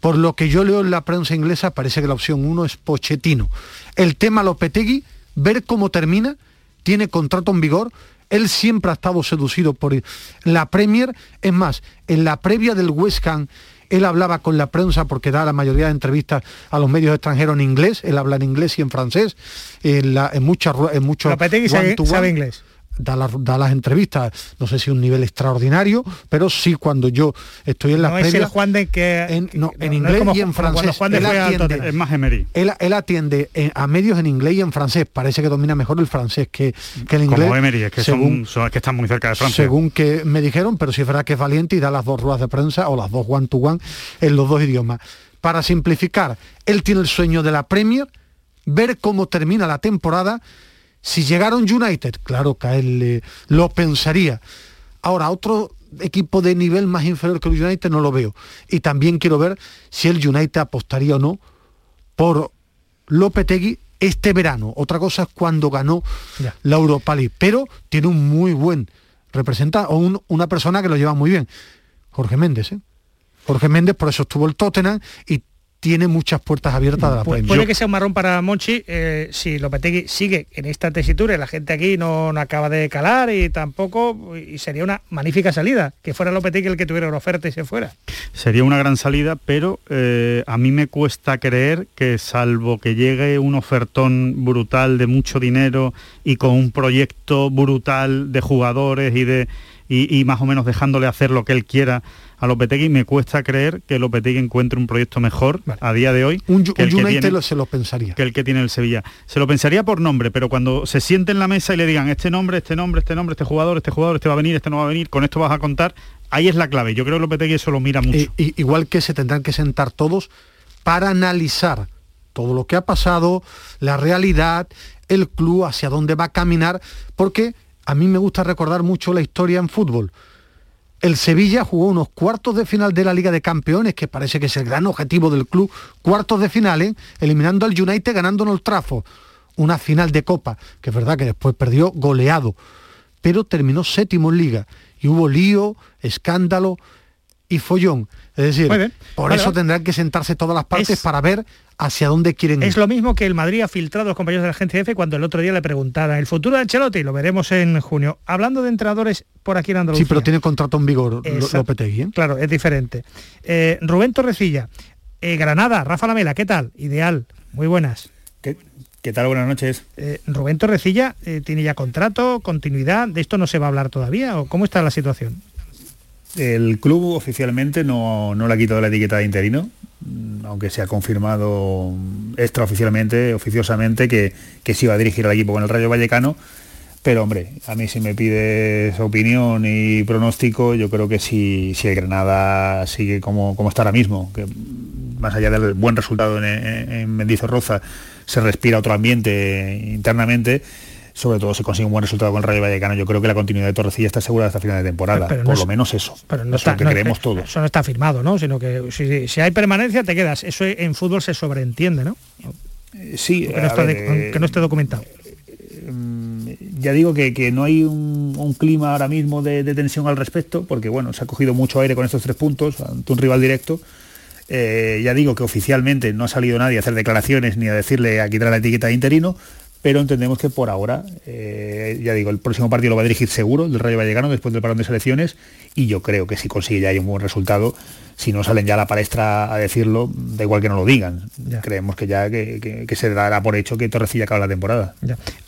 Por lo que yo leo en la prensa inglesa, parece que la opción uno es Pochettino. El tema Lopetegui, ver cómo termina, tiene contrato en vigor, él siempre ha estado seducido por la Premier. Es más, en la previa del West Ham, él hablaba con la prensa porque da la mayoría de entrevistas a los medios extranjeros en inglés, él habla en inglés y en francés, en, en muchas... En muchos Lopetegui sabe inglés da, las entrevistas, no sé si un nivel extraordinario, pero sí cuando yo estoy en las no es el Juan de que en, en inglés y en francés. él atiende, es más Emery. Él, atiende a medios en inglés y en francés. Parece que domina mejor el francés que, el inglés. Como Emery, es que, según, son, que están muy cerca de Francia. Según que me dijeron, pero sí es verdad que es valiente y da las dos ruedas de prensa o las dos one to one en los dos idiomas. Para simplificar, él tiene el sueño de la Premier, ver cómo termina la temporada si llegara un United, claro que a él lo pensaría. Ahora, otro equipo de nivel más inferior que el United no lo veo. Y también quiero ver si el United apostaría o no por Lopetegui este verano. Otra cosa es cuando ganó la Europa League. Pero tiene un muy buen representante, o una persona que lo lleva muy bien. Jorge Méndez, ¿eh? Jorge Méndez, por eso estuvo el Tottenham y tiene muchas puertas abiertas de la Premier. Puede que sea un marrón para Monchi eh, si Lopetegui sigue en esta tesitura y la gente aquí no, acaba de calar y tampoco, y sería una magnífica salida, que fuera Lopetegui el que tuviera una oferta y se fuera. Sería una gran salida, pero eh, a mí me cuesta creer que salvo que llegue un ofertón brutal de mucho dinero y con un proyecto brutal de jugadores y de y, más o menos dejándole hacer lo que él quiera a Lopetegui, me cuesta creer que Lopetegui encuentre un proyecto mejor a día de hoy. Un, que el United se lo pensaría. Que el que tiene el Sevilla. Se lo pensaría por nombre, pero cuando se siente en la mesa y le digan este nombre, este nombre, este nombre, este jugador, este jugador, este va a venir, este no va a venir, con esto vas a contar, ahí es la clave. Yo creo que Lopetegui eso lo mira mucho. igual que se tendrán que sentar todos para analizar todo lo que ha pasado, la realidad, el club, hacia dónde va a caminar, porque a mí me gusta recordar mucho la historia en fútbol. El Sevilla jugó unos cuartos de final de la Liga de Campeones, que parece que es el gran objetivo del club, cuartos de finales, eliminando al United ganando en el trafo. Una final de Copa, que es verdad que después perdió goleado, pero terminó séptimo en Liga. Y hubo lío, escándalo y follón. Es decir, por eso tendrán que sentarse todas las partes para ver hacia dónde quieren ir. Es lo mismo que el Madrid ha filtrado a los compañeros de la agencia F cuando el otro día le preguntaran el futuro de Ancelotti, lo veremos en junio. Hablando de entrenadores por aquí en Andalucía. Sí, pero tiene contrato en vigor Lopetegui. ¿eh? Claro, es diferente. Eh, Rubén Torrecilla, eh, Granada, Rafa Lamela, ¿qué tal? Ideal, muy buenas. ¿Qué, tal? Buenas noches. Rubén Torrecilla tiene ya contrato, continuidad, ¿de esto no se va a hablar todavía o cómo está la situación? El club oficialmente no, no le ha quitado la etiqueta de interino, mm, aunque se ha confirmado extraoficialmente, oficiosamente, que, que sí va a dirigir al equipo con el Rayo Vallecano. Pero hombre, a mí si me pides opinión y pronóstico, yo creo que si, si el Granada sigue como, como está ahora mismo, que más allá del buen resultado en, en Mendizorroza, se respira otro ambiente internamente, sobre todo si consigue un buen resultado con el Rayo Vallecano. Yo creo que la continuidad de Torrecilla está asegurada hasta final de temporada, por lo menos eso. Pero no está, que creemos todos. Eso no está firmado, ¿no? Sino que si, hay permanencia te quedas. Eso en fútbol se sobreentiende, ¿no? Eh, sí, que no, esté documentado. Mm, ya digo que, no hay un, clima ahora mismo de, tensión al respecto, porque bueno, se ha cogido mucho aire con estos tres puntos ante un rival directo. Eh, ya digo que oficialmente no ha salido nadie a hacer declaraciones ni a decirle a quitar la etiqueta de interino, pero entendemos que por ahora, eh, ya digo, el próximo partido lo va a dirigir seguro, el Rayo Vallecano, después del parón de selecciones, y yo creo que si consigue ya hay un buen resultado, si no salen ya a la palestra a decirlo, da igual que no lo digan. Creemos que ya que, se dará por hecho que Torrecilla acaba la temporada.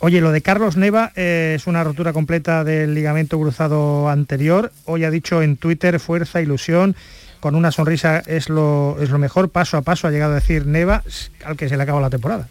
Oye, lo de Carlos Neva eh, es una rotura completa del ligamento cruzado anterior. Hoy ha dicho en Twitter fuerza, ilusión, con una sonrisa es lo, es lo mejor, paso a paso ha llegado a decir Neva al que se le acaba la temporada.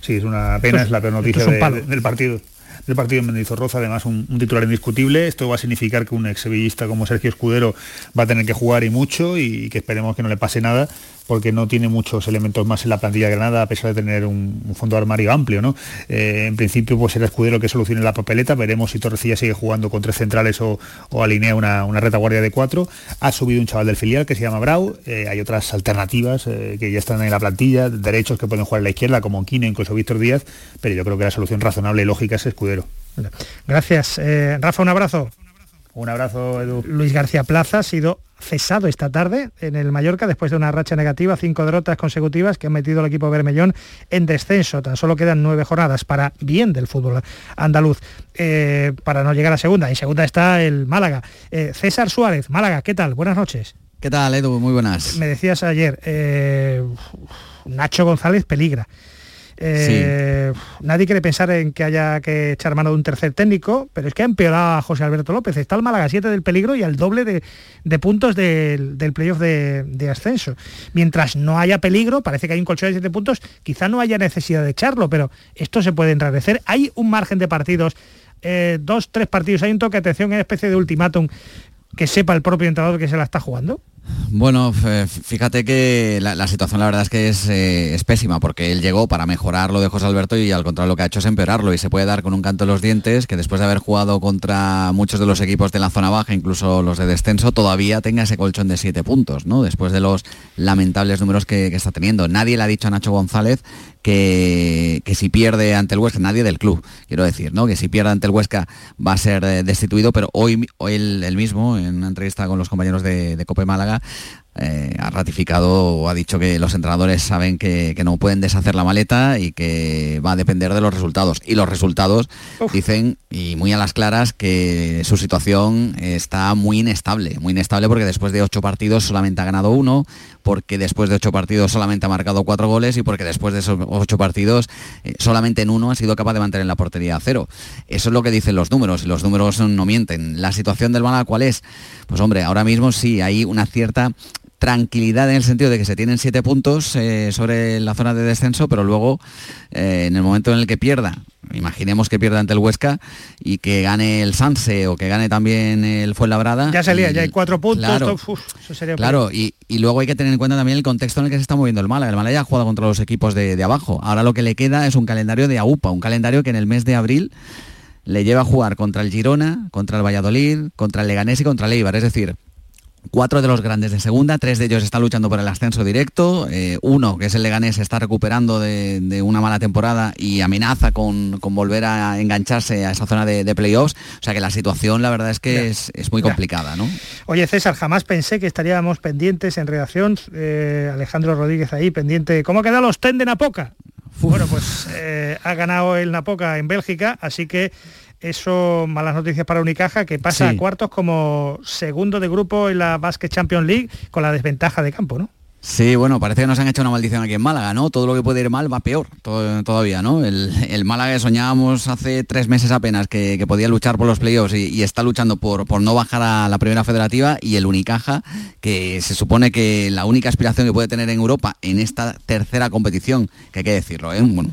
Sí, es una pena, es, la peor noticia del partido del partido en Mendizorroza, además un, titular indiscutible. Esto va a significar que un ex sevillista como Sergio Escudero va a tener que jugar y mucho y que esperemos que no le pase nada porque no tiene muchos elementos más en la plantilla de Granada a pesar de tener un, fondo armario amplio. ¿no? Eh, en principio pues será Escudero que solucione la papeleta, veremos si Torrecilla sigue jugando con tres centrales o, alinea una, retaguardia de cuatro. Ha subido un chaval del filial que se llama Brau, eh, hay otras alternativas eh, que ya están en la plantilla, derechos que pueden jugar en la izquierda como Kine, incluso Víctor Díaz, pero yo creo que la solución razonable y lógica es Escudero. Gracias. Rafa, un abrazo. Un abrazo, Edu. Luis García Plaza ha sido cesado esta tarde en el Mallorca después de una racha negativa, cinco derrotas consecutivas que han metido al equipo Bermellón en descenso. Tan solo quedan nueve jornadas para bien del fútbol andaluz eh, para no llegar a segunda. En segunda está el Málaga. Eh, César Suárez, Málaga, ¿qué tal? Buenas noches. ¿Qué tal, Edu? Muy buenas. Me decías ayer, eh, Nacho González peligra. Eh, nadie quiere pensar en que haya que echar mano de un tercer técnico, pero es que ha empeorado a José Alberto López. Está el Málaga 7 del peligro y al doble de, puntos del, playoff de, ascenso. Mientras no haya peligro, parece que hay un colchón de 7 puntos, quizá no haya necesidad de echarlo, pero esto se puede enrarecer. Hay un margen de partidos, eh, dos, tres partidos, hay un toque de atención, una especie de ultimátum que sepa el propio entrenador que se la está jugando. Bueno, fíjate que la, situación la verdad es que eh, es, pésima porque él llegó para mejorar lo de José Alberto y al contrario lo que ha hecho es empeorarlo y se puede dar con un canto en los dientes que después de haber jugado contra muchos de los equipos de la zona baja, incluso los de descenso, todavía tenga ese colchón de siete puntos, ¿no? Después de los lamentables números que, está teniendo. Nadie le ha dicho a Nacho González que, si pierde ante el Huesca, nadie del club, quiero decir, ¿no? Que si pierde ante el Huesca va a ser eh, destituido, pero hoy, hoy él, mismo, en una entrevista con los compañeros de, de Málaga, eh, ha ratificado o ha dicho que los entrenadores saben que, no pueden deshacer la maleta y que va a depender de los resultados. Y los resultados dicen, y muy a las claras, que su situación está muy inestable, muy inestable porque después de ocho partidos solamente ha ganado uno, porque después de ocho partidos solamente ha marcado cuatro goles y porque después de esos ocho partidos eh, solamente en uno ha sido capaz de mantener la portería a cero. Eso es lo que dicen los números y los números no mienten. La situación del Málaga, ¿cuál es? Pues hombre, ahora mismo sí hay una cierta tranquilidad en el sentido de que se tienen siete puntos eh, sobre la zona de descenso, pero luego eh, en el momento en el que pierda, imaginemos que pierda ante el Huesca y que gane el Sanse o que gane también el Fuenlabrada. Ya salía, ya hay cuatro puntos. Claro, claro y, luego hay que tener en cuenta también el contexto en el que se está moviendo el Málaga. El Málaga ya ha jugado contra los equipos de, de abajo. Ahora lo que le queda es un calendario de AUPA, un calendario que en el mes de abril le lleva a jugar contra el Girona, contra el Valladolid, contra el Leganés y contra el Eibar. Es decir, cuatro de los grandes de segunda, tres de ellos están luchando por el ascenso directo, eh, uno, que es el Leganés, está recuperando de, una mala temporada y amenaza con, volver a engancharse a esa zona de, playoffs, o sea que la situación la verdad es que es, muy complicada, ¿no? Oye César, jamás pensé que estaríamos pendientes en redacción, eh, Alejandro Rodríguez ahí, pendiente, ¿cómo quedan los ten de Napoca? Bueno, pues eh, ha ganado el Napoca en Bélgica, así que eso, malas noticias para Unicaja, que pasa a cuartos como segundo de grupo en la Basket Champions League con la desventaja de campo, ¿no? Sí, bueno, parece que nos han hecho una maldición aquí en Málaga, ¿no? Todo lo que puede ir mal va peor todavía, ¿no? El, Málaga que soñábamos hace tres meses apenas que, podía luchar por los playoffs y, está luchando por, por no bajar a la primera federativa y el Unicaja, que se supone que la única aspiración que puede tener en Europa en esta tercera competición, que hay que decirlo, ¿eh? Bueno,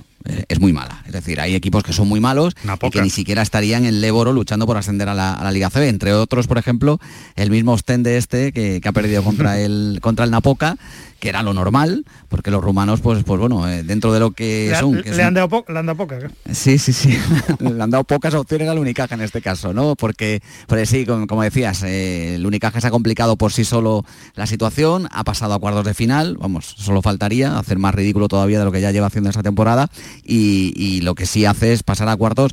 es muy mala. Es decir, hay equipos que son muy malos y que ni siquiera estarían en Leboro luchando por ascender a la, Liga CB. Entre otros, por ejemplo, el mismo Ostende este que, que ha perdido contra el, contra el Napoca que era lo normal, porque los rumanos, pues, pues bueno, eh, dentro de lo que son... le, han dado pocas. Sí, sí, sí. le han dado pocas opciones al Unicaja en este caso, ¿no? Porque, pues sí, como, decías, eh, el Unicaja se ha complicado por sí solo la situación, ha pasado a cuartos de final, vamos, solo faltaría hacer más ridículo todavía de lo que ya lleva haciendo esa temporada, y, y lo que sí hace es pasar a cuartos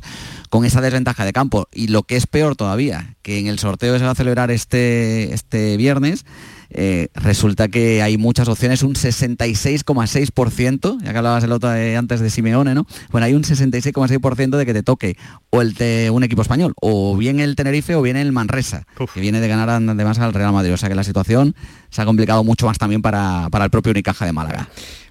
con esa desventaja de campo. Y lo que es peor todavía, que en el sorteo que se va a celebrar este, este viernes, eh, resulta que hay muchas opciones, un 66,6%, ya que hablabas el otro antes de Simeone, ¿no? Bueno, hay un 66,6% de que te toque o el un equipo español, o bien el Tenerife o bien el Manresa, que viene de ganar además al Real Madrid. O sea que la situación se ha complicado mucho más también para, para el propio Unicaja de Málaga.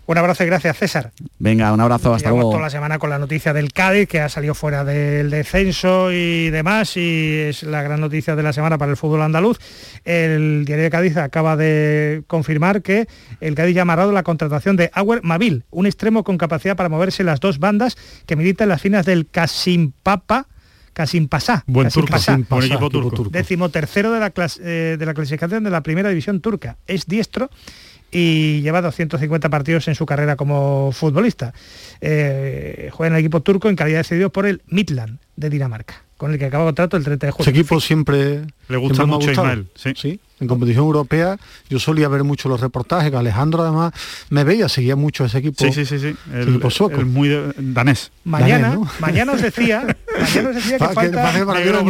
Un abrazo y gracias, César. Venga, un abrazo, hasta luego. toda la semana con la noticia del Cádiz, que ha salido fuera del descenso y demás, y es la gran noticia de la semana para el fútbol andaluz. El diario de Cádiz acaba de confirmar que el Cádiz ya ha amarrado la contratación de Auer Mabil, un extremo con capacidad para moverse las dos bandas que milita en las finas del Casimpapa, Casimpasá. Buen turco, buen equipo turco. Décimo tercero de la, eh, de la clasificación de la primera división turca. Es diestro y lleva 250 partidos en su carrera como futbolista. Eh, juega en el equipo turco en calidad de cedido por el Midland de Dinamarca, con el que acaba contrato el 30 de julio. Ese equipo siempre le gusta mucho Ismael, sí en competición europea yo solía ver mucho los reportajes, que Alejandro además me veía, seguía mucho ese equipo. Sí, sí, sí, sí. El, equipo sueco. muy danés. Mañana, mañana os decía, mañana os decía que falta el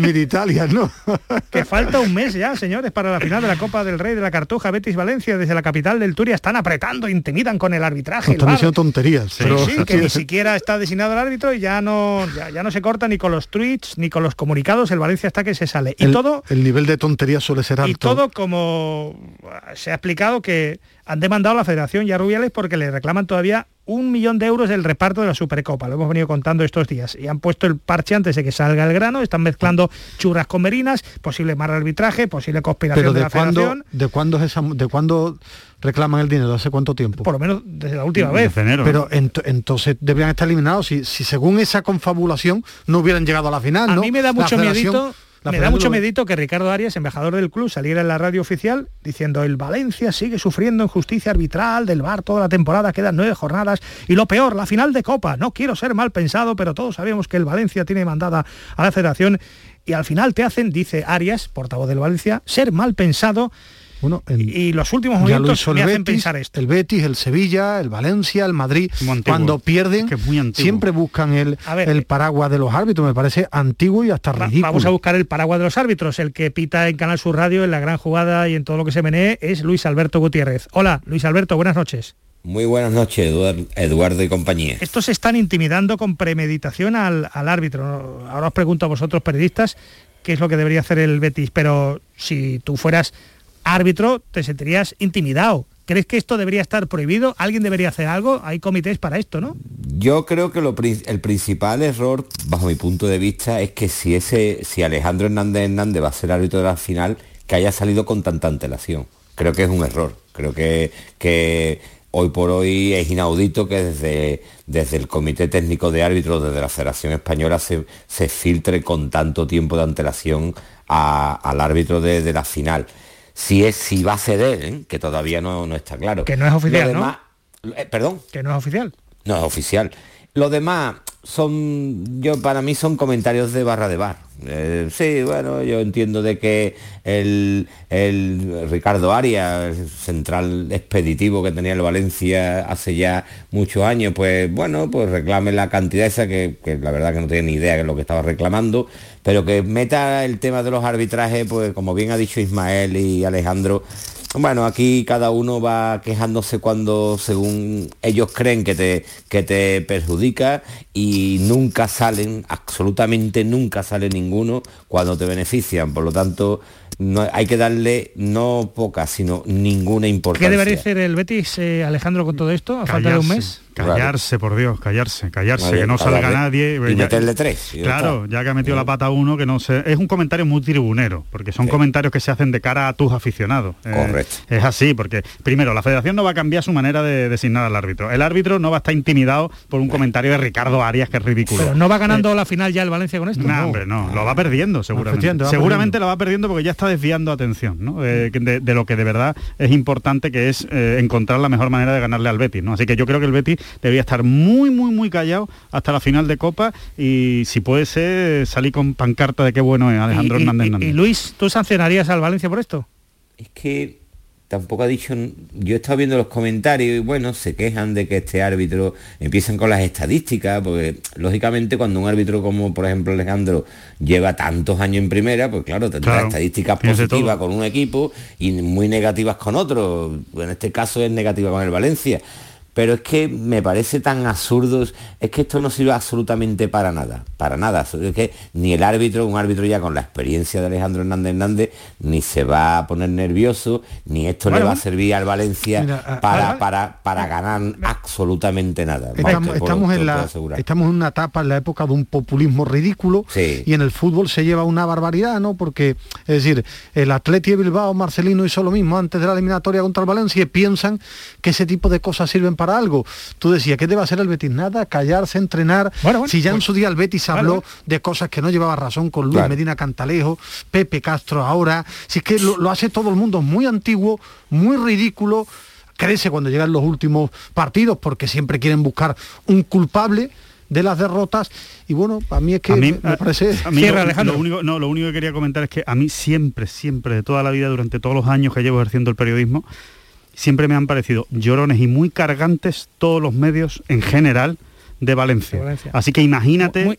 Miditalia, el ¿no? que falta un mes ya, señores, para la final de la Copa del Rey de la Cartuja, Betis Valencia, desde la capital del Turia están apretando, intimidan con el arbitraje. Están diciendo tonterías. Sí, sí, que ni siquiera está designado el árbitro y ya no, ya, no se corta ni con los tweets ni con los comunicados, el Valencia está que se sale. Y todo. El nivel de tontería suele ser alto. Y todo como se ha explicado que han demandado a la Federación ya Rubiales porque le reclaman todavía un millón de euros del reparto de la Supercopa. Lo hemos venido contando estos días. Y han puesto el parche antes de que salga el grano. Están mezclando churras con merinas, posible mal arbitraje, posible conspiración de, la Federación. ¿De cuándo es esa, de cuándo reclaman el dinero? ¿Hace cuánto tiempo? Por lo menos desde la última vez. Pero entonces deberían estar eliminados si, si según esa confabulación no hubieran llegado a la final. A mí me da mucho miedo me da mucho medito que Ricardo Arias, embajador del club, saliera en la radio oficial diciendo el Valencia sigue sufriendo injusticia arbitral del VAR toda la temporada, quedan nueve jornadas y lo peor, la final de Copa. No quiero ser mal pensado, pero todos sabemos que el Valencia tiene mandada a la federación y al final te hacen, dice Arias, portavoz del Valencia, ser mal pensado bueno, y los últimos momentos me hacen pensar esto. El Betis, el Sevilla, el Valencia, el Madrid, cuando pierden, siempre buscan el, el eh, paraguas de los árbitros. Me parece antiguo y hasta ridículo. Vamos a buscar el paraguas de los árbitros. El que pita en Canal Sur Radio, en la gran jugada y en todo lo que se menee, es Luis Alberto Gutiérrez. Hola, Luis Alberto, buenas noches. Muy buenas noches, Eduardo y compañía. Estos se están intimidando con premeditación al, al árbitro. Ahora os pregunto a vosotros, periodistas, qué es lo que debería hacer el Betis, pero si tú fueras árbitro te sentirías intimidado. ¿Crees que esto debería estar prohibido? ¿Alguien debería hacer algo? Hay comités para esto, ¿no? Yo creo que el principal error, bajo mi punto de vista, es que si ese, si Alejandro Hernández Hernández va a ser árbitro de la final, que haya salido con tanta antelación. Creo que es un error. Creo que, que hoy por hoy es inaudito que desde, desde el Comité Técnico de Árbitros, desde la Federación Española, se, se filtre con tanto tiempo de antelación al árbitro de la final si es si va a ceder, ¿eh? que todavía no, no, está claro. Que no es oficial, ¿no? Eh, perdón. Que no es oficial. No es oficial. Lo demás son, yo para mí son comentarios de barra de bar. Eh, sí, bueno, yo entiendo de que el, el, Ricardo Arias, central expeditivo que tenía el Valencia hace ya muchos años, pues bueno, pues reclame la cantidad esa que, que la verdad que no tiene ni idea de lo que estaba reclamando pero que meta el tema de los arbitrajes, pues como bien ha dicho Ismael y Alejandro, bueno, aquí cada uno va quejándose cuando según ellos creen que te, que te perjudica y nunca salen, absolutamente nunca sale ninguno cuando te benefician. Por lo tanto, no, hay que darle no poca, sino ninguna importancia. ¿Qué debería hacer el Betis, eh, Alejandro, con todo esto a falta de un mes? Callarse, por Dios, callarse, callarse, que no salga nadie. Y meterle tres. claro, ya que ha metido la pata uno, que no sé. Es un comentario muy tribunero, porque son comentarios que se hacen de cara a tus aficionados. Eh, Correcto. es así, porque primero, la federación no va a cambiar su manera de designar al árbitro. El árbitro no va a estar intimidado por un comentario de Ricardo Arias, que es ridículo. Pero no va ganando eh, la final ya el Valencia con esto. No, hombre, no, lo va perdiendo, seguramente. seguramente lo va perdiendo porque ya está desviando atención, ¿no? Eh, de, lo que de verdad es importante, que es encontrar la mejor manera de ganarle al Betis, ¿no? Así que yo creo que el Betis debería estar muy muy, muy, callado hasta la final de Copa y si puede ser, salir con pancarta de qué bueno es Alejandro Hernández Hernández. Y, Luis, ¿tú sancionarías al Valencia por esto? Es que tampoco ha dicho, yo he estado viendo los comentarios y bueno, se quejan de que este árbitro empiezan con las estadísticas, porque lógicamente cuando un árbitro como por ejemplo Alejandro lleva tantos años en primera, pues claro, tendrá estadísticas positivas con un equipo y muy negativas con otro. En este caso es negativa con el Valencia pero es que me parece tan absurdo, es que esto no sirve absolutamente para nada, para nada. Es que ni el árbitro, un árbitro ya con la experiencia de Alejandro Hernández Hernández, ni se va a poner nervioso, ni esto le va a servir al Valencia para, para, para, ganar absolutamente nada. Estamos, en la, estamos en una etapa, en la época de un populismo ridículo, y en el fútbol se lleva una barbaridad, ¿no? Porque, es decir, el Atleti de Bilbao, Marcelino hizo lo mismo antes de la eliminatoria contra el Valencia y piensan que ese tipo de cosas sirven para para algo. Tú decías, ¿qué debe hacer el Betis? Nada, callarse, entrenar. si ya en su día el Betis habló de cosas que no llevaba razón con Luis Medina Cantalejo, Pepe Castro ahora, si es que lo, hace todo el mundo muy antiguo, muy ridículo, crece cuando llegan los últimos partidos porque siempre quieren buscar un culpable de las derrotas y bueno, a mí es que me parece... lo, único, no, lo único que quería comentar es que a mí siempre, siempre, de toda la vida, durante todos los años que llevo ejerciendo el periodismo, siempre me han parecido llorones y muy cargantes todos los medios en general de Valencia. Así que imagínate, muy,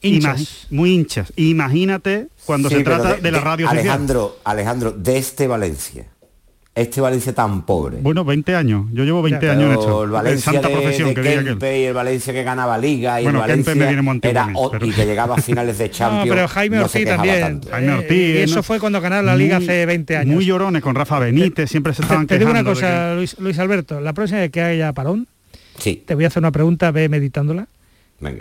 hinchas. Imagínate cuando se trata de, la radio Alejandro, Alejandro, de este Valencia este Valencia tan pobre. Bueno, 20 años. Yo llevo 20 años en esto. El Valencia de, profesión, que y el Valencia que ganaba Liga y el Valencia era, y que llegaba a finales de Champions. No, pero Jaime Ortiz también. Jaime eh, Ortiz. y eso fue cuando ganaron la Liga hace 20 años. Muy llorones con Rafa Benítez, siempre se estaban Te digo una cosa, Luis, Luis Alberto, la próxima vez que haya parón, sí. te voy a hacer una pregunta, ve meditándola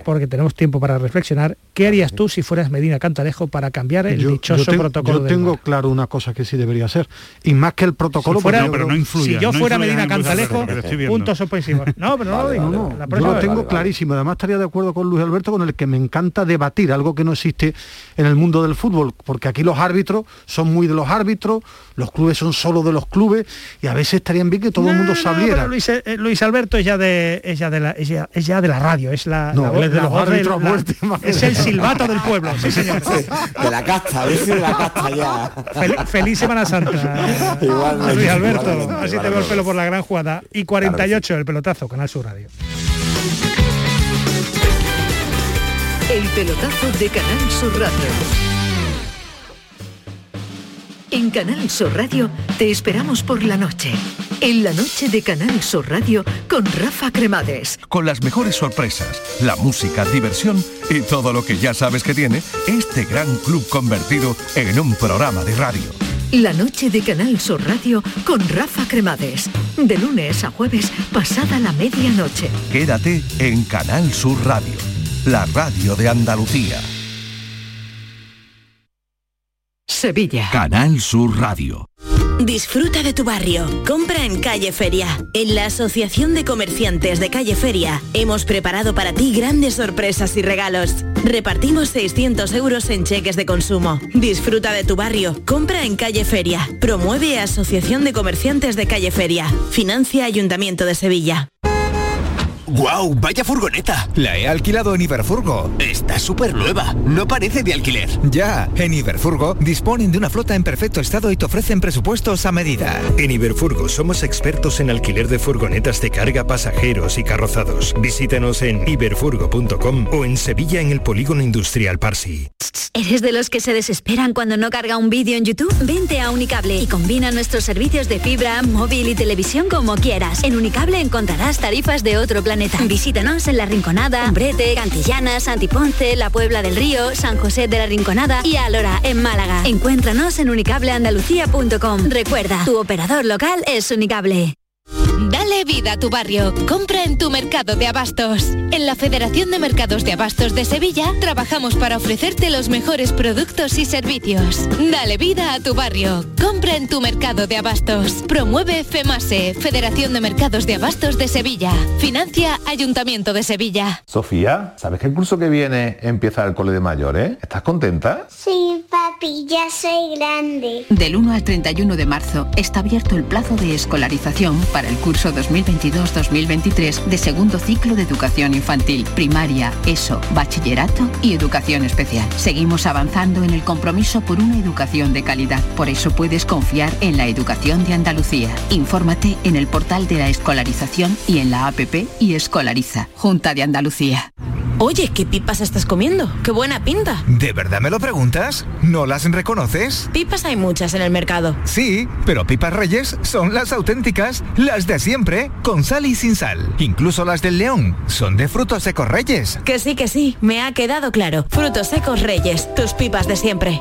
porque tenemos tiempo para reflexionar. ¿Qué harías tú si fueras Medina Cantalejo para cambiar el dichoso protocolo? Yo tengo claro una cosa que sí debería hacer. Y más que el protocolo... Si pero no influye. Si yo fuera Medina Cantalejo, puntos suspensivos. No, pero no lo digo. No, yo lo tengo clarísimo. Además estaría de acuerdo con Luis Alberto, con el que me encanta debatir, algo que no existe en el mundo del fútbol, porque aquí los árbitros son muy de los árbitros, los clubes son solo de los clubes, y a veces estarían bien que todo el mundo sabiera. Luis, eh, Luis, Alberto es ya de, es ya de, la, es ya, de la radio, es la es el silbato del pueblo, sí señor. de la casta, a ver de la casta ya. feliz Semana Santa. Luis Alberto, así te veo el pelo por la gran jugada. Y 48, el pelotazo, Canal Sur Radio. El pelotazo de Canal Sur Radio. En Canal Sur Radio te esperamos por la noche. En la noche de Canal Sur Radio con Rafa Cremades. Con las mejores sorpresas, la música, diversión y todo lo que ya sabes que tiene este gran club convertido en un programa de radio. La noche de Canal Sur Radio con Rafa Cremades. De lunes a jueves, pasada la medianoche. Quédate en Canal Sur Radio, la radio de Andalucía. Sevilla. Canal Sur Radio. Disfruta de tu barrio. Compra en Calle Feria. En la Asociación de Comerciantes de Calle Feria hemos preparado para ti grandes sorpresas y regalos. Repartimos 600 euros en cheques de consumo. Disfruta de tu barrio. Compra en Calle Feria. Promueve Asociación de Comerciantes de Calle Feria. Financia Ayuntamiento de Sevilla. ¡Guau! ¡Vaya furgoneta! La he alquilado en Iberfurgo. Está súper nueva. No parece de alquiler. Ya, en Iberfurgo disponen de una flota en perfecto estado y te ofrecen presupuestos a medida. En Iberfurgo somos expertos en alquiler de furgonetas de carga, pasajeros y carrozados. Visítanos en iberfurgo.com o en Sevilla en el Polígono Industrial Parsi. ¿Eres de los que se desesperan cuando no carga un vídeo en YouTube? Vente a Unicable y combina nuestros servicios de fibra, móvil y televisión como quieras. En Unicable encontrarás tarifas de otro planeta Visítanos en La Rinconada, Umbrete, Cantillana, Santiponce, La Puebla del Río, San José de la Rinconada y Alora, en Málaga. Encuéntranos en unicableandalucía.com. Recuerda, tu operador local es Unicable. Dale vida a tu barrio. Compra en tu mercado de abastos. En la Federación de Mercados de Abastos de Sevilla trabajamos para ofrecerte los mejores productos y servicios. Dale vida a tu barrio. Compra en tu mercado de abastos. Promueve FEMASE, Federación de Mercados de Abastos de Sevilla. Financia Ayuntamiento de Sevilla. Sofía, ¿sabes que el curso que viene empieza el cole de mayores? ¿Estás contenta? Sí, papi, ya soy grande. Del 1 al 31 de marzo está abierto el plazo de escolarización para el curso 2022-2023 de segundo ciclo de educación infantil, primaria, ESO, bachillerato y educación especial. Seguimos avanzando en el compromiso por una educación de calidad. Por eso puedes confiar en la educación de Andalucía. Infórmate en el portal de la escolarización y en la APP y Escolariza, Junta de Andalucía. Oye, ¿qué pipas estás comiendo? ¡Qué buena pinta! ¿De verdad me lo preguntas? ¿No las reconoces? Pipas hay muchas en el mercado. Sí, pero pipas reyes son las auténticas, las de siempre, con sal y sin sal. Incluso las del león son de frutos secos reyes. Que sí, que sí, me ha quedado claro. Frutos secos reyes, tus pipas de siempre.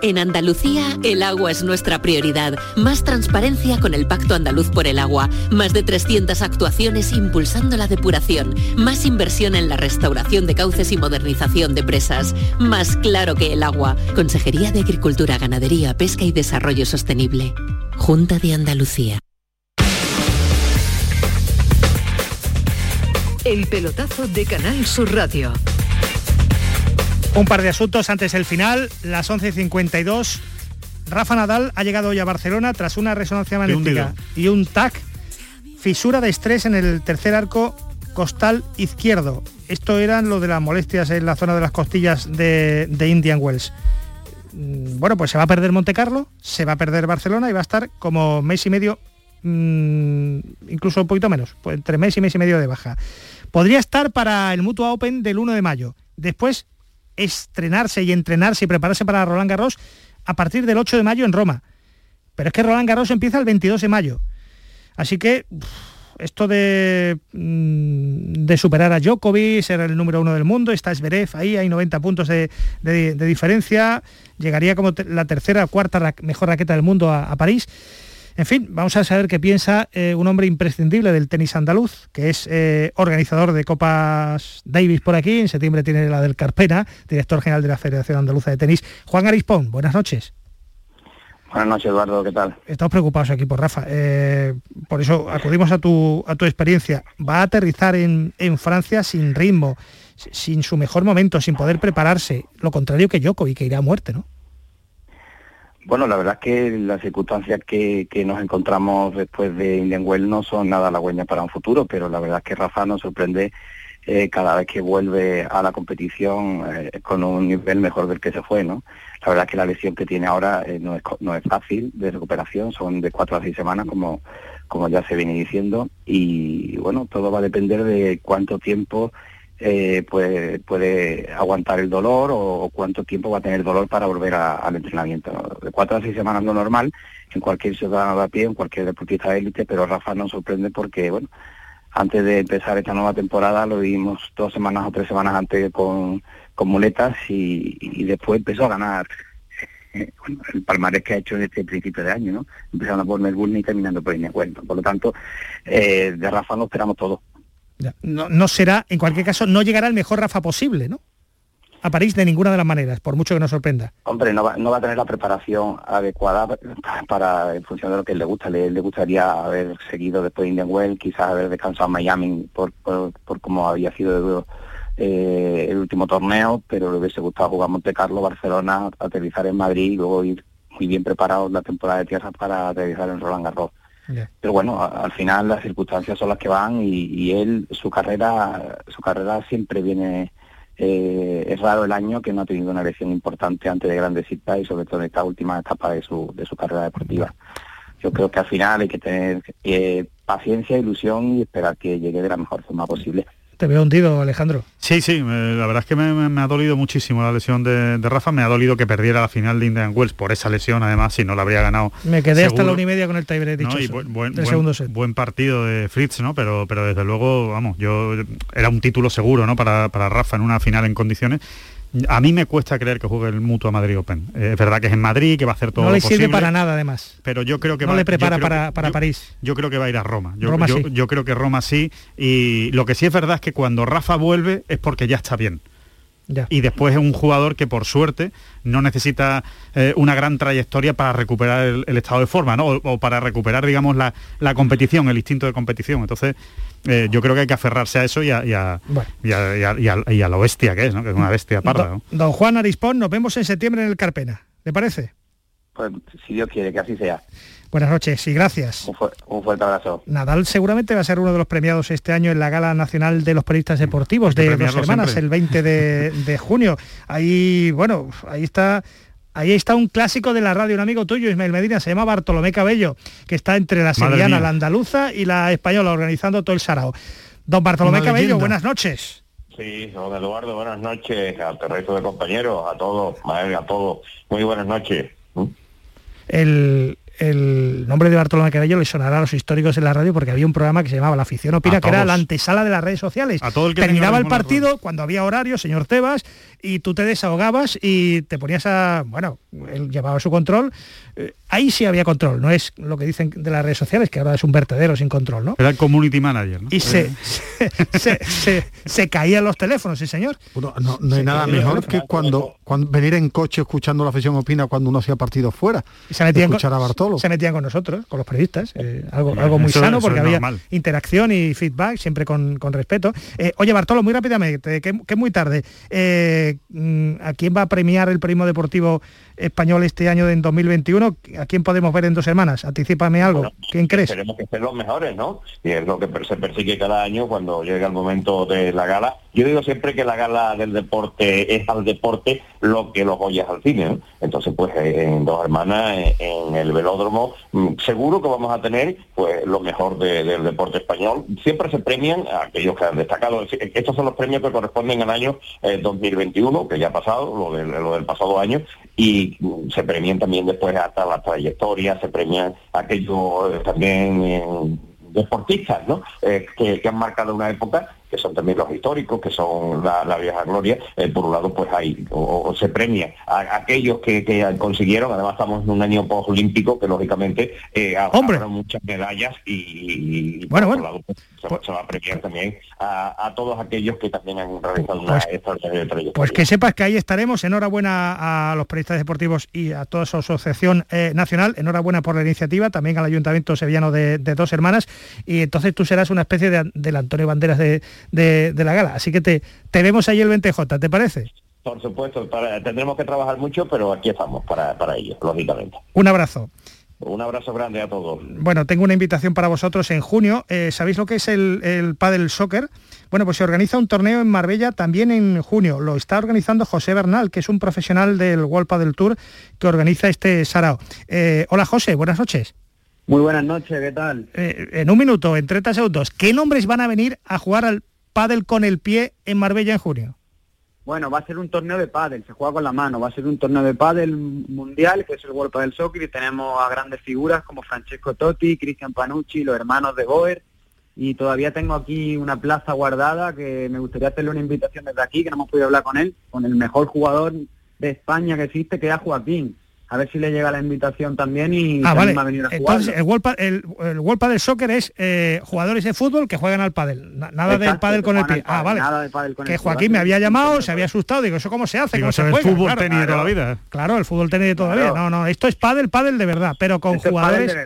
En Andalucía, el agua es nuestra prioridad. Más transparencia con el Pacto Andaluz por el Agua. Más de 300 actuaciones impulsando la depuración. Más inversión en la restauración de cauces y modernización de presas. Más claro que el agua. Consejería de Agricultura, Ganadería, Pesca y Desarrollo Sostenible. Junta de Andalucía. El pelotazo de Canal Sur Radio. Un par de asuntos antes del final, las 11.52. Rafa Nadal ha llegado hoy a Barcelona tras una resonancia magnética y un TAC, fisura de estrés en el tercer arco costal izquierdo. Esto eran lo de las molestias en la zona de las costillas de, Indian Wells. Mm, bueno, pues se va a perder Monte Carlo, se va a perder Barcelona y va a estar como mes y medio, mm, incluso un poquito menos, pues entre mes y mes y medio de baja. Podría estar para el Mutua Open del 1 de mayo. Después estrenarse y entrenarse y prepararse para Roland Garros a partir del 8 de mayo en Roma. Pero es que Roland Garros empieza el 22 de mayo. Así que esto de, mm, de superar a Djokovic, ser el número uno del mundo, está Zverev ahí, hay 90 puntos de, diferencia, llegaría como la tercera o cuarta mejor raqueta del mundo a París. En fin, vamos a saber qué piensa eh, un hombre imprescindible del tenis andaluz, que es eh, organizador de Copas Davis por aquí, en septiembre tiene la del Carpena, director general de la Federación Andaluza de Tenis. Juan Arispón, buenas noches. Buenas noches, Eduardo, ¿qué tal? Estamos preocupados aquí por Rafa. Eh, por eso acudimos a tu, a tu experiencia. Va a aterrizar en, en Francia sin ritmo, sin su mejor momento, sin poder prepararse. Lo contrario que Djokovic, que irá a muerte, ¿no? Bueno, la verdad es que las circunstancias que, nos encontramos después de Indian Well no son nada halagüeñas para un futuro, pero la verdad es que Rafa nos sorprende eh, cada vez que vuelve a la competición eh, con un nivel mejor del que se fue, ¿no? La verdad es que la lesión que tiene ahora eh, no, es, no es fácil de recuperación, son de cuatro a seis semanas, como, como ya se viene diciendo, y bueno, todo va a depender de cuánto tiempo eh, pues, puede aguantar el dolor o, cuánto tiempo va a tener dolor para volver al entrenamiento. De cuatro a seis semanas lo normal en cualquier ciudadano de a pie, en cualquier deportista de élite, pero Rafa nos sorprende porque, bueno, antes de empezar esta nueva temporada lo vimos dos semanas o tres semanas antes con, con muletas y, después empezó a ganar eh, el palmarés que ha hecho en este principio de año, ¿no? Empezando por Melbourne y terminando por Inecuento. Por lo tanto, eh, de Rafa lo esperamos todo. No, no será, en cualquier caso, no llegará el mejor Rafa posible, ¿no? a París de ninguna de las maneras, por mucho que nos sorprenda. Hombre, no va, no va a tener la preparación adecuada para, en función de lo que le gusta. Le, gustaría haber seguido después de Indian Well, quizás haber descansado en Miami por, por, cómo había sido eh, el último torneo, pero le hubiese gustado jugar Monte Carlo, Barcelona, aterrizar en Madrid y luego ir muy bien preparado la temporada de tierra para aterrizar en Roland Garros. Pero bueno, al final las circunstancias son las que van y, él, su carrera, su carrera siempre viene eh, es raro el año que no ha tenido una lesión importante antes de grandes citas y sobre todo en esta última etapa de su, de su carrera deportiva. Yo creo que al final hay que tener eh, paciencia, ilusión y esperar que llegue de la mejor forma posible. Te veo hundido, Alejandro. Sí, sí, la verdad es que me, ha dolido muchísimo la lesión de, Rafa, me ha dolido que perdiera la final de Indian Wells por esa lesión, además, si no la habría ganado. Me quedé hasta la una y media con el tiebreak dicho. buen, buen, partido de Fritz, ¿no? Pero, pero desde luego, vamos, yo era un título seguro, ¿no? Para, para Rafa en una final en condiciones a mí me cuesta creer que juegue el Mutua Madrid Open. Eh, es verdad que es en Madrid, que va a hacer todo No le sirve para nada, además. Pero yo creo que no le prepara para, París. Yo creo que va a ir a Roma. Yo, yo, creo que Roma sí. Y lo que sí es verdad es que cuando Rafa vuelve es porque ya está bien. Y después es un jugador que por suerte no necesita eh, una gran trayectoria para recuperar el, estado de forma, ¿no? O, para recuperar, digamos, la, la, competición, el instinto de competición. Entonces, eh, yo creo que hay que aferrarse a eso y a, y a, y lo bestia que es, ¿no? que es una bestia parda. Don, Juan Arispón, nos vemos en septiembre en el Carpena. ¿Le parece? Pues si Dios quiere que así sea. Buenas noches y gracias. Un, fuerte abrazo. Nadal seguramente va a ser uno de los premiados este año en la Gala Nacional de los Periodistas Deportivos de dos semanas, el 20 de, de junio. Ahí, bueno, ahí está Ahí está un clásico de la radio, un amigo tuyo, Ismael Medina, se llama Bartolomé Cabello, que está entre la sevillana, la andaluza y la española, organizando todo el sarao. Don Bartolomé Cabello, buenas noches. Sí, don Eduardo, buenas noches, al resto de compañeros, a todos, a todos, muy buenas noches. El, el nombre de Bartolomé Cabello le sonará a los históricos en la radio porque había un programa que se llamaba La Afición Opina, que era la antesala de las redes sociales. A todo el que Terminaba el partido cuando había horario, señor Tebas, y tú te desahogabas y te ponías a, bueno, él llevaba su control, eh, ahí sí había control, no es lo que dicen de las redes sociales, que ahora es un vertedero sin control, ¿no? Era el community manager, ¿no? Y se, se, caían los teléfonos, sí señor. no, hay nada mejor que cuando, cuando venir en coche escuchando la afición opina cuando uno hacía partido fuera. Y se metían, con, a Bartolo. se metían con nosotros, con los periodistas, eh, algo, algo muy sano porque había interacción y feedback, siempre con, respeto. Eh, oye, Bartolo, muy rápidamente, que, que es muy tarde. Mm, ¿A quién va a premiar el primo deportivo español este año en 2021? ¿A quién podemos ver en dos semanas? Anticípame algo. ¿Quién crees? Tenemos que ser los mejores, ¿no? Y es lo que se persigue cada año cuando llega el momento de la gala. Yo digo siempre que la gala del deporte es al deporte lo que los Goyas al cine. Entonces, pues eh, en Dos Hermanas, eh, en el velódromo, mm, seguro que vamos a tener pues lo mejor del deporte español. Siempre se premian a aquellos que han destacado. Estos son los premios que corresponden al año 2021, eh, que ya ha pasado, lo del, lo del pasado año, y se premian también después hasta la trayectoria, se premian aquellos también deportistas ¿no? que, han marcado una época que son también los históricos, que son la, vieja gloria, eh, por un lado pues hay, o, se premia a, aquellos que, consiguieron, además estamos en un año post-olímpico que lógicamente eh, muchas medallas y, bueno, bueno. Pues, pues se, va a premiar también a, todos aquellos que también han realizado una extraordinaria trayectoria. Pues que sepas que ahí estaremos, enhorabuena a los periodistas deportivos y a toda su asociación eh, nacional, enhorabuena por la iniciativa, también al Ayuntamiento Sevillano de, Dos Hermanas, y entonces tú serás una especie de, del Antonio Banderas de, de, la gala. Así que te, te vemos ahí el 20J, ¿te parece? Por supuesto, tendremos que trabajar mucho, pero aquí estamos para, para ello, lógicamente. Un abrazo. Un abrazo grande a todos. Bueno, tengo una invitación para vosotros en junio. Eh, ¿Sabéis lo que es el, el paddle soccer? Bueno, pues se organiza un torneo en Marbella también en junio. Lo está organizando José Bernal, que es un profesional del World Paddle Tour que organiza este Sarao. Eh, hola José, buenas noches. Muy buenas noches, ¿qué tal? Eh, en un minuto, en 30 segundos, ¿qué nombres van a venir a jugar al pádel con el pie en Marbella en junio? Bueno, va a ser un torneo de pádel, se juega con la mano, va a ser un torneo de pádel mundial, que es el World del Soccer, y tenemos a grandes figuras como Francesco Totti, Cristian Panucci, los hermanos de Boer, y todavía tengo aquí una plaza guardada que me gustaría hacerle una invitación desde aquí, que no hemos podido hablar con él, con el mejor jugador de España que existe, que es Joaquín a ver si le llega la invitación también y ah, vale. va a venir a jugar. Entonces, el World, el, el World Padel Soccer es eh, jugadores de fútbol que juegan al pádel, nada del pádel con el pie. ah, vale. que Joaquín me había llamado, se había asustado, digo, ¿eso cómo se hace? ¿Cómo se juega? El fútbol tenis de toda la vida. Claro, el fútbol tenis de toda la vida. No, no, esto es pádel, pádel de verdad, pero con jugadores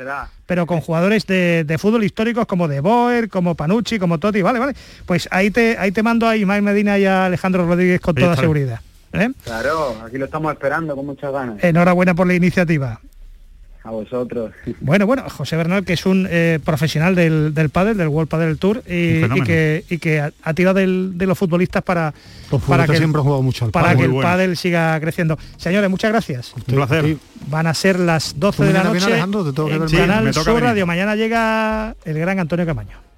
pero con jugadores de, de, fútbol históricos como De Boer, como Panucci, como Totti, vale, vale. Pues ahí te ahí te mando a Ismael Medina y a Alejandro Rodríguez con toda seguridad. ¿Eh? Claro, aquí lo estamos esperando con muchas ganas. Enhorabuena por la iniciativa. A vosotros. Bueno, bueno, José Bernal, que es un eh, profesional del, del pádel, del World Padel Tour, y, que, y que ha, tirado de los futbolistas para, para que, siempre jugado mucho para que el pádel siga creciendo. Señores, muchas gracias. Un placer. Van a ser las 12 de la noche. en Canal Radio. Mañana llega el gran Antonio Camaño.